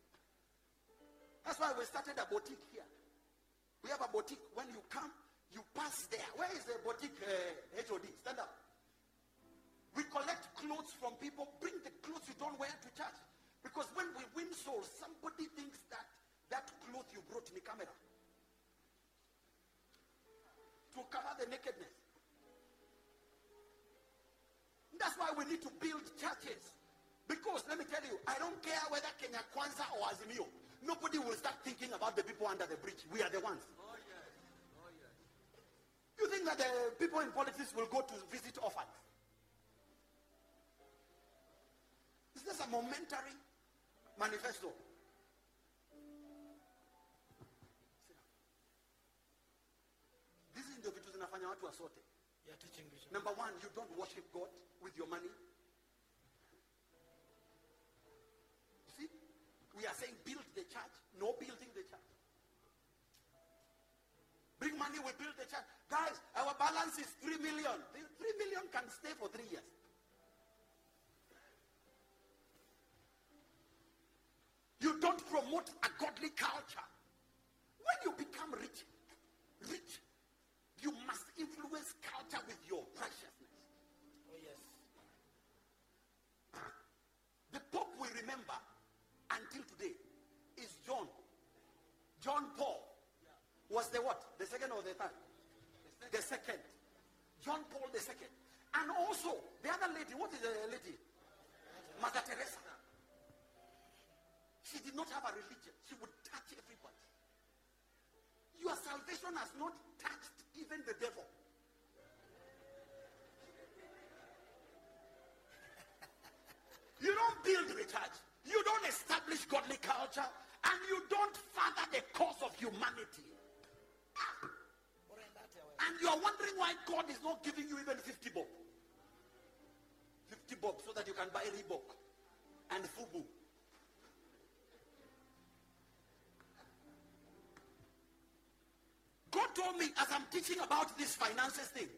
[SPEAKER 1] That's why we started a boutique here. We have a boutique. When you come, you pass there. Where is the boutique uh, HOD? Stand up. We collect clothes from people. Bring the clothes you don't wear to church. Because when we win souls, somebody thinks that that cloth you brought me camera. To cover the nakedness. That's why we need to build churches. Because let me tell you, I don't care whether Kenya Kwanza or Azimio. Nobody will start thinking about the people under the bridge. We are the ones. Oh, oh, you think that the people in politics will go to visit orphans? Is this a momentary manifesto? Watu wasote.
[SPEAKER 3] You're teaching Bishop.
[SPEAKER 1] Number one, you don't worship God with your money. You see, we are saying build the church, no building the church. Bring money, we build the church. Guys, our balance is 3 million 3 million can stay for three years. You don't promote a godly culture. When you become rich, rich, you must influence culture with your preciousness.
[SPEAKER 3] Oh yes.
[SPEAKER 1] The Pope we remember until today is John. John Paul was the what? The second or the third? The second. John Paul the second. And also, the other lady, what is the lady? Mother Teresa. She did not have a religion. She would touch everybody. Your salvation has not touched even the devil. You don't build the church. You don't establish godly culture. And you don't further the cause of humanity. Ah? And you are wondering why God is not giving you even 50 bob. 50 bob so that you can buy Reebok and Fubu. God told me as I'm teaching about this finances thing,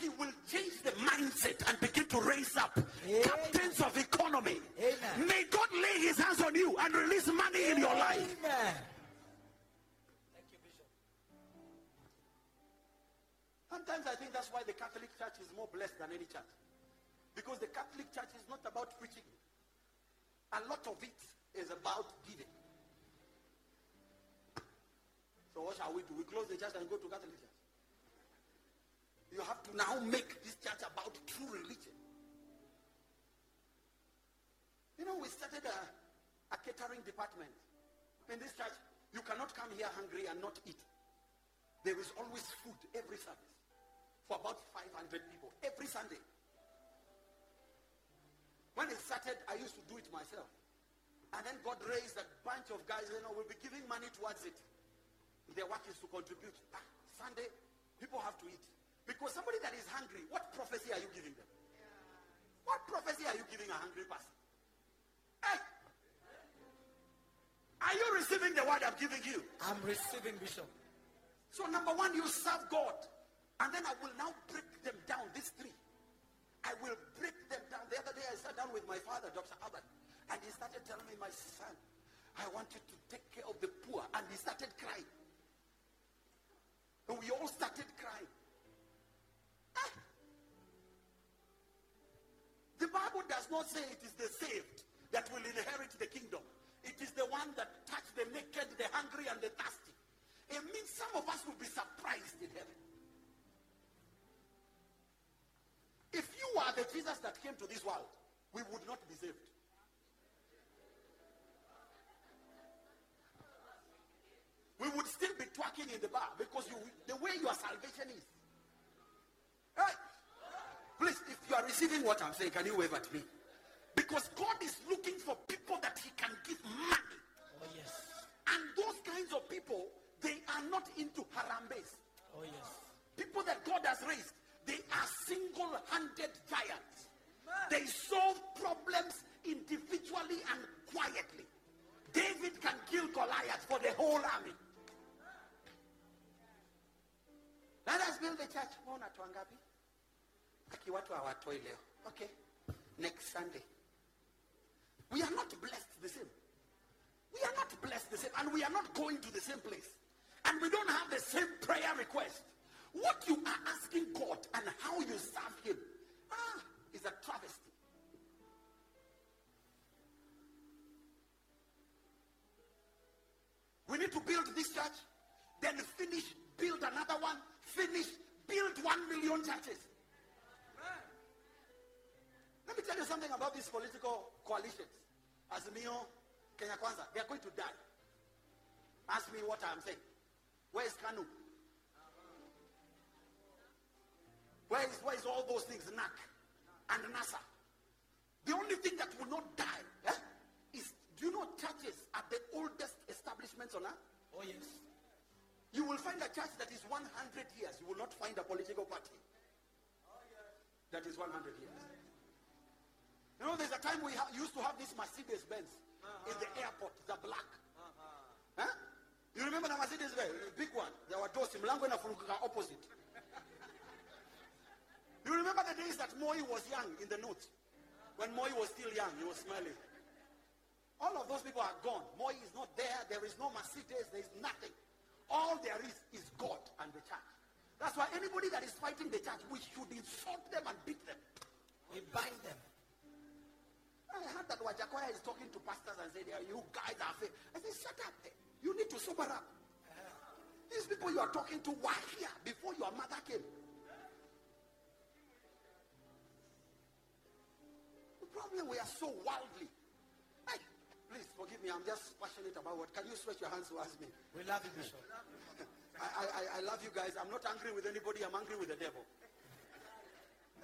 [SPEAKER 1] he will change the mindset and begin to raise up
[SPEAKER 3] Amen.
[SPEAKER 1] captains of economy.
[SPEAKER 3] Amen.
[SPEAKER 1] May God lay his hands on you and release money in your life.
[SPEAKER 3] Amen. Thank you, Bishop.
[SPEAKER 1] Sometimes I think that's why the Catholic Church is more blessed than any church. Because the Catholic Church is not about preaching. A lot of it is about giving. So what shall we do? We close the church and go to Catholic Church. You have to now make this church about true religion. You know, we started a, a catering department. In this church, you cannot come here hungry and not eat. There is always food every service for about 500 people every Sunday. When it started, I used to do it myself. And then God raised a bunch of guys, you know, will be giving money towards it. Their work is to contribute. Ah, Sunday, people have to eat. Because somebody that is hungry, what prophecy are you giving them? What prophecy are you giving a hungry person? Hey! Are you receiving the word I'm giving you?
[SPEAKER 3] I'm receiving, Bishop.
[SPEAKER 1] So number one, you serve God. And then I will now break them down, these three. I will break them down. The other day I sat down with my father, Dr. Albert, and he started telling me, my son, I want you to take care of the poor. And he started crying. And we all started crying. Ah! The Bible does not say it is the saved that will inherit the kingdom. It is the one that touch the naked, the hungry, and the thirsty. It means some of us will be surprised in heaven. If you are the Jesus that came to this world, we would not be saved. We would still be twerking in the bar because you, the way your salvation is. Hey, please, if you are receiving what I'm saying, can you wave at me? Because God is looking for people that he can give money.
[SPEAKER 3] Oh, yes.
[SPEAKER 1] And those kinds of people, they are not into harambees.
[SPEAKER 3] Oh, yes.
[SPEAKER 1] People that God has raised, they are single-handed giants. They solve problems individually and quietly. David can kill Goliath for the whole army. Let us build the church. Mbona watu wangapi? Aki watu hawatoi leo. Okay. Next Sunday. We are not blessed the same. We are not blessed the same. And we are not going to the same place. And we don't have the same prayer request. What you are asking God and how you serve him ah, is a travesty. We need to build this church, then finish, build another one, finish, build one million churches. Let me tell you something about these political coalitions. Azimio, Kenya Kwanza, they are going to die. Ask me what I'm saying. Where is Kanu? Where is, where is all those things? NAC and NASA. The only thing that will not die eh, is, do you know churches are the oldest establishments on earth?
[SPEAKER 3] Oh, yes.
[SPEAKER 1] You will find a church that is 100 years. You will not find a political party that is 100 years. You know, there's a time we ha- used to have this Mercedes Benz uh-huh. in the airport, the black. Uh-huh. Huh? You remember the Mercedes Benz, the big one? There were doors, mlango inafunguka opposite. You remember the days that Moi was young in the note? When Moi was still young, he was smiling. All of those people are gone. Moi is not there. There is no Mercedes. There is nothing. All there is is God and the church. That's why anybody that is fighting the church, we should insult them and beat them.
[SPEAKER 3] We bind them.
[SPEAKER 1] I heard that Wajackoyah is talking to pastors and said, you guys are fake. I said, shut up. You need to sober up. These people you are talking to were here before your mother came. The problem, we are so worldly. Please forgive me. I'm just passionate about what. Can you stretch your hands towards me?
[SPEAKER 3] We love you, Bishop.
[SPEAKER 1] I, I, I love you guys. I'm not angry with anybody. I'm angry with the devil.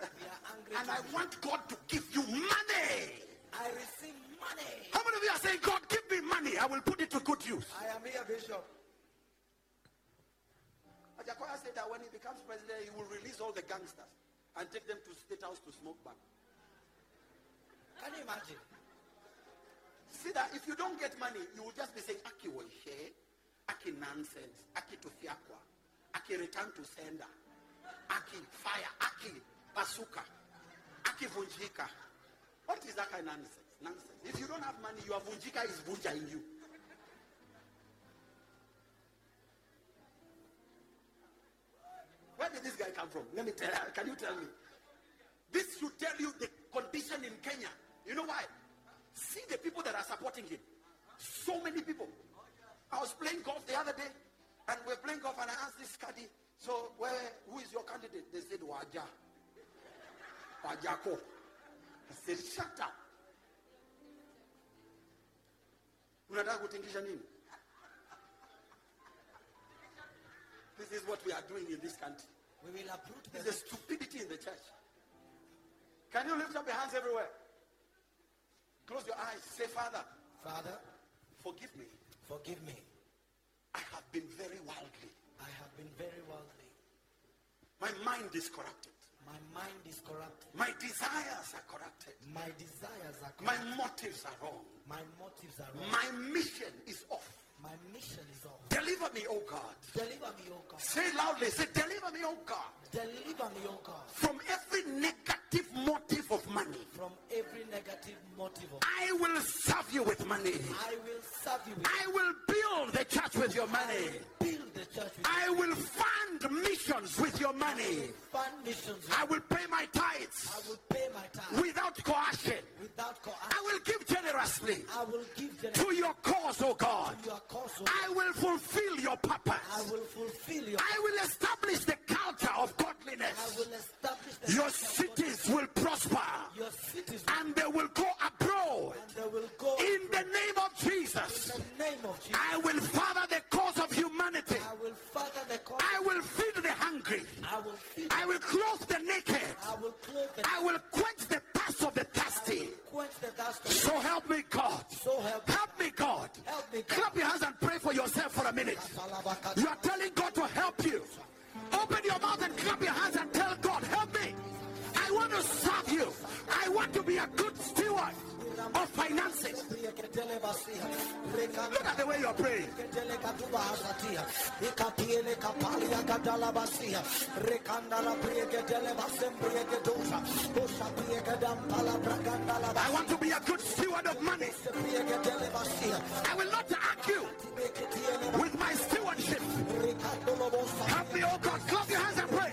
[SPEAKER 3] We are angry.
[SPEAKER 1] And I want God to give you money.
[SPEAKER 3] I receive money.
[SPEAKER 1] How many of you are saying, God, give me money? I will put it to good use.
[SPEAKER 3] I am here, Bishop.
[SPEAKER 1] Ajakoya said that when he becomes president, he will release all the gangsters and take them to state house to smoke back.
[SPEAKER 3] Can you imagine?
[SPEAKER 1] See that if you don't get money, you will just be saying, Aki Waishe, Aki nonsense, Aki Tufiakwa, Aki return to sender, Aki fire, Aki basuka, Aki vunjika. What is that kind of nonsense? Nonsense. If you don't have money, your vunjika is vunja in you. Where did this guy come from? Let me tell Can you tell me? This should tell you the condition in Kenya. You know why? See the people that are supporting him. So many people. I was playing golf the other day, and we are playing golf, and I asked this caddy, so where, who is your candidate? They said, Waja. Wajako. I said, shut up. Unataka kutingisha nini? This is what we are doing in this country.
[SPEAKER 3] We will uproot
[SPEAKER 1] a stupidity in the church. Can you lift up your hands everywhere? Close your eyes. Say, Father,
[SPEAKER 3] Father,
[SPEAKER 1] forgive me.
[SPEAKER 3] forgive me.
[SPEAKER 1] I have been very worldly.
[SPEAKER 3] I have been very worldly.
[SPEAKER 1] My mind is corrupted.
[SPEAKER 3] My mind is corrupted.
[SPEAKER 1] My desires are corrupted.
[SPEAKER 3] My desires are
[SPEAKER 1] My motives are wrong.
[SPEAKER 3] My motives are wrong.
[SPEAKER 1] My mission is off.
[SPEAKER 3] My mission is off.
[SPEAKER 1] Deliver me, oh God.
[SPEAKER 3] Deliver me, O God.
[SPEAKER 1] Say loudly, say, deliver me, oh God,
[SPEAKER 3] Deliver me, O God,
[SPEAKER 1] from every negative motive of money.
[SPEAKER 3] from every negative motive. Of
[SPEAKER 1] I will serve you with money.
[SPEAKER 3] I will serve you with
[SPEAKER 1] I will build the church with your money.
[SPEAKER 3] Build the church
[SPEAKER 1] I will fund missions with your money.
[SPEAKER 3] fund missions.
[SPEAKER 1] I will pay my tithes
[SPEAKER 3] I will pay my time
[SPEAKER 1] without coercion.
[SPEAKER 3] without coercion.
[SPEAKER 1] I will give generously
[SPEAKER 3] I will give
[SPEAKER 1] to your cause, oh God.
[SPEAKER 3] your cause. O
[SPEAKER 1] I will fulfill your
[SPEAKER 3] I
[SPEAKER 1] purpose.
[SPEAKER 3] will fulfill your.
[SPEAKER 1] I will establish the culture of
[SPEAKER 3] I
[SPEAKER 1] godliness.
[SPEAKER 3] will establish the
[SPEAKER 1] Your
[SPEAKER 3] God.
[SPEAKER 1] cities will prosper
[SPEAKER 3] Your cities
[SPEAKER 1] and they will go abroad
[SPEAKER 3] and they will go
[SPEAKER 1] in the name of Jesus.
[SPEAKER 3] name of Jesus.
[SPEAKER 1] I will father the cause of humanity.
[SPEAKER 3] I will father the cause.
[SPEAKER 1] I will feed the hungry.
[SPEAKER 3] I will.
[SPEAKER 1] I will clothe the naked.
[SPEAKER 3] I will the.
[SPEAKER 1] I will quench the thirst of the thirsty.
[SPEAKER 3] quench the thirst. of-
[SPEAKER 1] So help me, God.
[SPEAKER 3] So help me.
[SPEAKER 1] Help me, God.
[SPEAKER 3] Help me, God.
[SPEAKER 1] Clap your hands and pray for yourself for a minute. You are telling God to help you. Open your mouth and clap your hands and tell God, help me. I want to serve you. I want to be a good steward of finances. Look at the way you're praying. I want to be a good steward of money. I will not argue with my stewardship. Help me, oh God. Clap your hands and pray.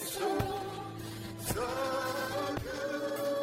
[SPEAKER 1] so, so good.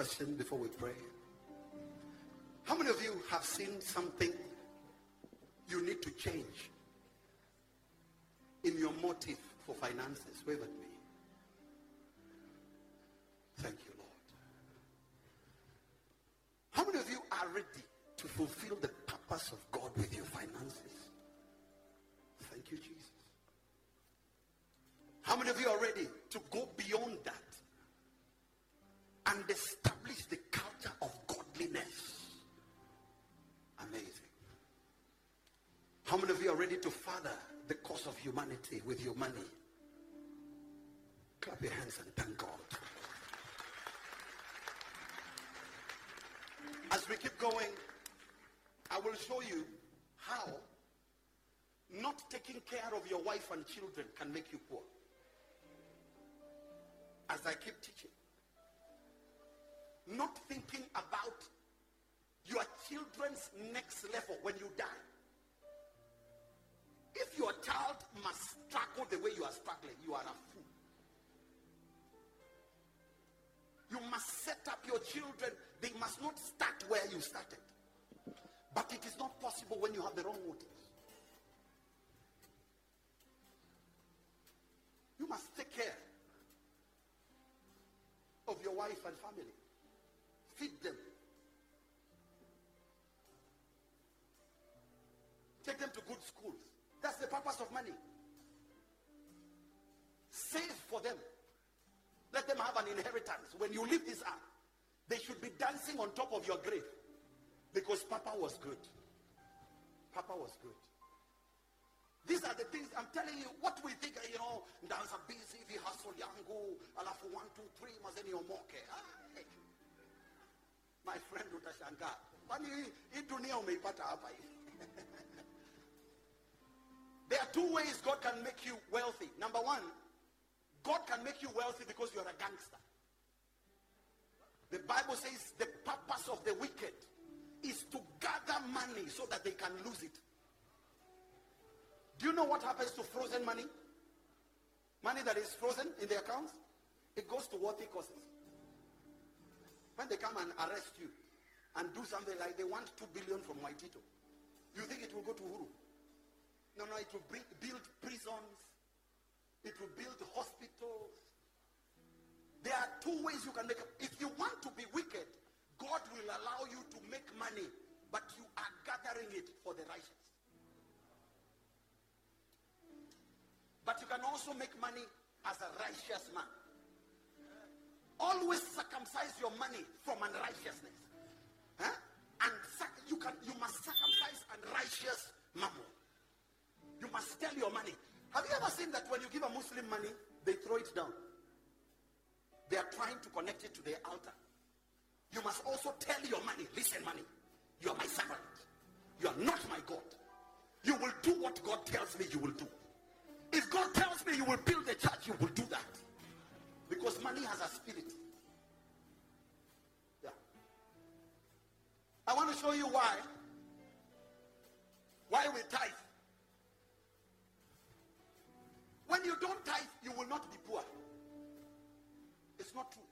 [SPEAKER 1] Question before we pray. How many of you have seen something you need to change in your motive for finances? Wave at me. Ready to further the cause of humanity with your money? Clap your hands and thank God. As we keep going, I will show you how not taking care of your wife and children can make you poor. As I keep teaching, not thinking about your children's next level when you die. If your child must struggle the way you are struggling, you are a fool. You must set up your children. They must not start where you started. But it is not possible when you have the wrong motives. You must take care of your wife and family. Feed them. Take them to good schools. That's the purpose of money. Save for them. Let them have an inheritance. When you leave this earth, they should be dancing on top of your grave. Because Papa was good. Papa was good. These are the things I'm telling you. What we think, you know, ndaanza busy hustle yangu, alafu one, two, three, mazeni omoke. My friend utashangaa. Kwani hii- hii dunia umeipata hapa hivi? There are two ways God can make you wealthy. Number one, God can make you wealthy because you're a gangster. The Bible says the purpose of the wicked is to gather money so that they can lose it. Do you know what happens to frozen money? Money that is frozen in the accounts? It goes to worthy causes. When they come and arrest you and do something like they want two billion from Waititu, you think it will go to Huru? No, no, it will bring, build prisons. It will build hospitals. There are two ways you can make it. If you want to be wicked, God will allow you to make money, but you are gathering it for the righteous. But you can also make money as a righteous man. Always circumcise your money from unrighteousness. Huh? And you can you must circumcise unrighteous mammon. Must tell your money. Have you ever seen that when you give a Muslim money, they throw it down? They are trying to connect it to their altar. You must also tell your money, listen, money, you are my servant. You are not my God. You will do what God tells me you will do. If God tells me you will build a church, you will do that. Because money has a spirit. Yeah. I want to show you why. Why we tithe. When you don't tithe, you will not be poor. It's not true.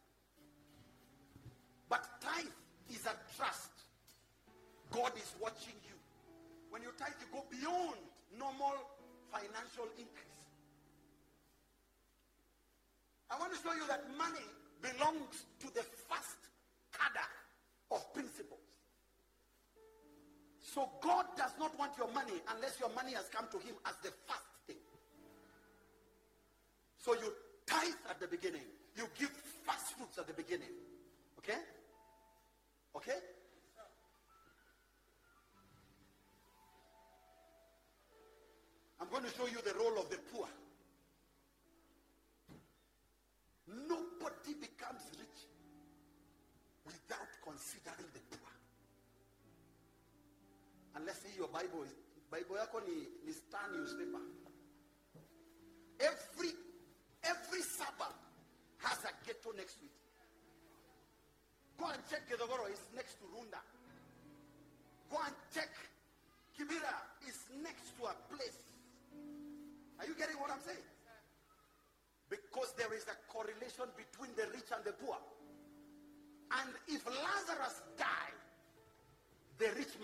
[SPEAKER 1] But tithe is a trust. God is watching you. When you tithe, you go beyond normal financial increase. I want to show you that money belongs to the first cadre of principles. So God does not want your money unless your money has come to him as the first. So you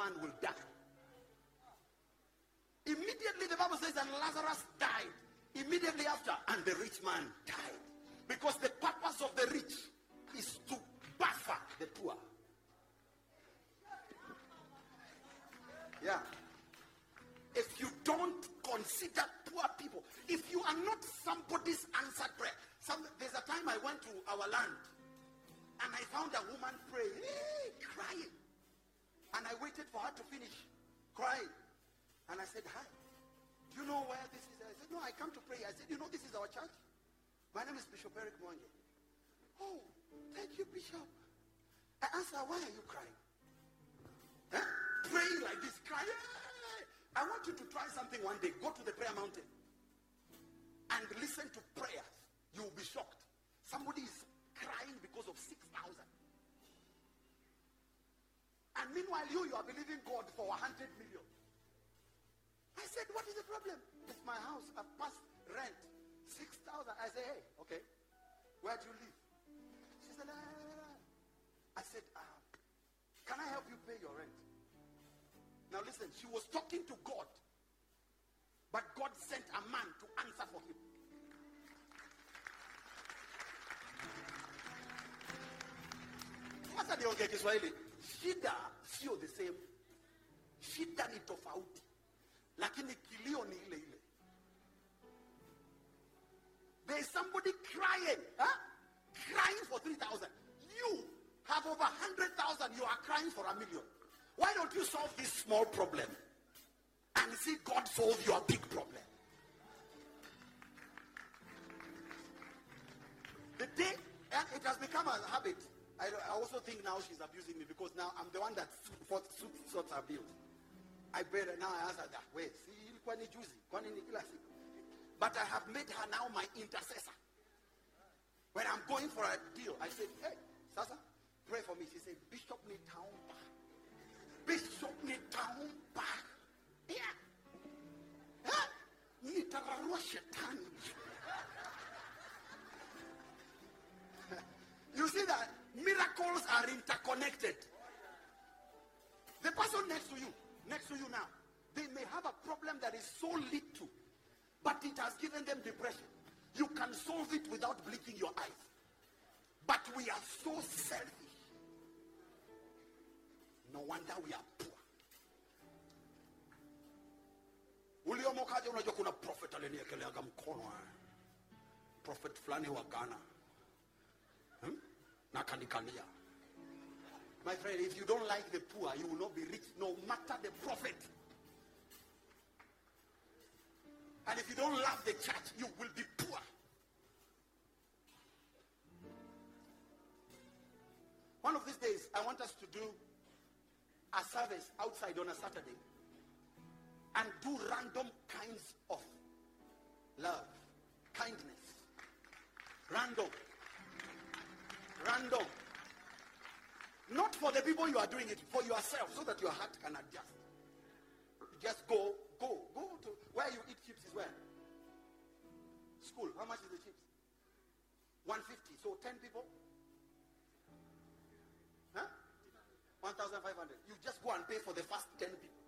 [SPEAKER 1] man will die. Immediately, the Bible says that Lazarus died. Immediately after, and the rich man died. Because the purpose of the rich is to buffer the poor. Yeah. If you don't consider poor people, if you are not somebody's answered prayer, some, there's a time I went to our land and I found a woman praying, crying. And I waited for her to finish crying. And I said, Hi. Do you know where this is? I said, No, I come to pray. I said, You know, this is our church. My name is Bishop Eric Mwange. Oh, thank you, Bishop. I asked her, Why are you crying? Huh? Praying like this, crying. I want you to try something one day. Go to the prayer mountain and listen to prayers. You will be shocked. Somebody is crying because of 6,000. And meanwhile, you, you are believing God for 100 million. I said, what is the problem? It's my house. I've passed rent. 6,000. I said, hey, okay. Where do you live? She said, "Ah, ah, ah, ah." I said, uh, can I help you pay your rent? Now listen, she was talking to God. But God sent a man to answer for him. Wacha niongee Kiswahili. Shida sio the same. Shida ni tofauti. Lakini kilio ni ile ile. There is somebody crying, huh? Crying for 3,000. You have over 100,000. You are crying for a million. Why don't you solve this small problem and see God solve your big problem? The day, and it has become a habit. I, I also think now she's abusing me because now I'm the one that sorts her bills. I her now. I ask her that way. See, ilikuwa ni juzi, kwani ni kila siku? But I have made her now my intercessor. When I'm going for a deal, I said, hey, Sasa, pray for me. She said, Bishop Nitaumba. Bishop Nitaumba. Yeah. Huh? Nitararua shetani. You see that miracles are interconnected. The person next to you, next to you now, they may have a problem that is so little, but it has given them depression. You can solve it without blinking your eyes. But we are so selfish. No wonder we are poor. uliomokaje unajua kuna prophet aliniekeleaga mkono eh. prophet fulani wa ghana? My friend if you don't like the poor you will not be rich no matter the prophet and if you don't love the church you will be poor one of these days i want us to do a service outside on a saturday and do random kinds of love, kindness. Random. Random. Not for the people you are doing it, for yourself, so that your heart can adjust. Just go, go, go to where you eat chips is where? School. How much is the chips? 150. So 10 people? Huh? 1,500. You just go and pay for the first 10 people.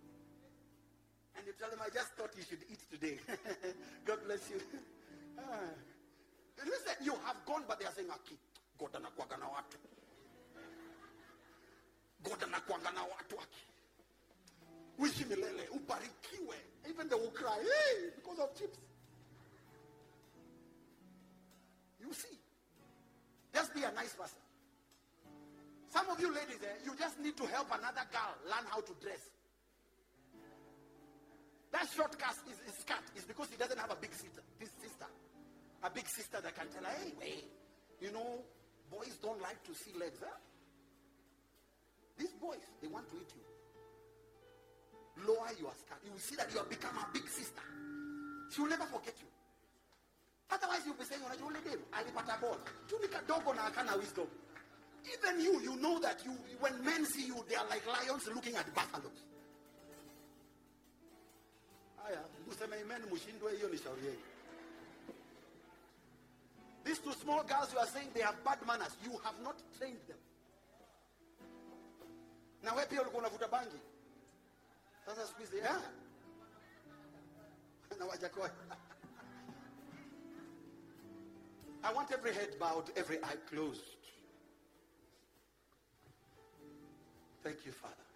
[SPEAKER 1] And you tell them, I just thought you should eat today. God bless you. Ah. Listen, you have gone, but they are saying, Aki, God anakuaga na watu. God anakuaga na watu aki. Uishi milele, ubarikiwe. Even they will cry, hey, because of chips. You see. Just be a nice person. Some of you ladies, eh, you just need to help another girl learn how to dress. That short cut is, is cut is because he doesn't have a big sister, this sister. A big sister that can tell her, hey, you know, boys don't like to see legs, huh? These boys, they want to eat you. Lower your skirt. You will see that you have become a big sister. She will never forget you. Otherwise, you'll be saying, you only unajua ule dem ball. Tu ni kadogo na akana wisdom. Even you, you know that you, when men see you, they are like lions looking at buffaloes. Haya, mseme amen, mshindwe, hiyo. These two small girls you are saying they have bad manners. You have not trained them. na wewe pia ulikuwa unavuta bangi sasa siku hizi eh? na Wajackoyah I want every head bowed, every eye closed. Thank you, Father.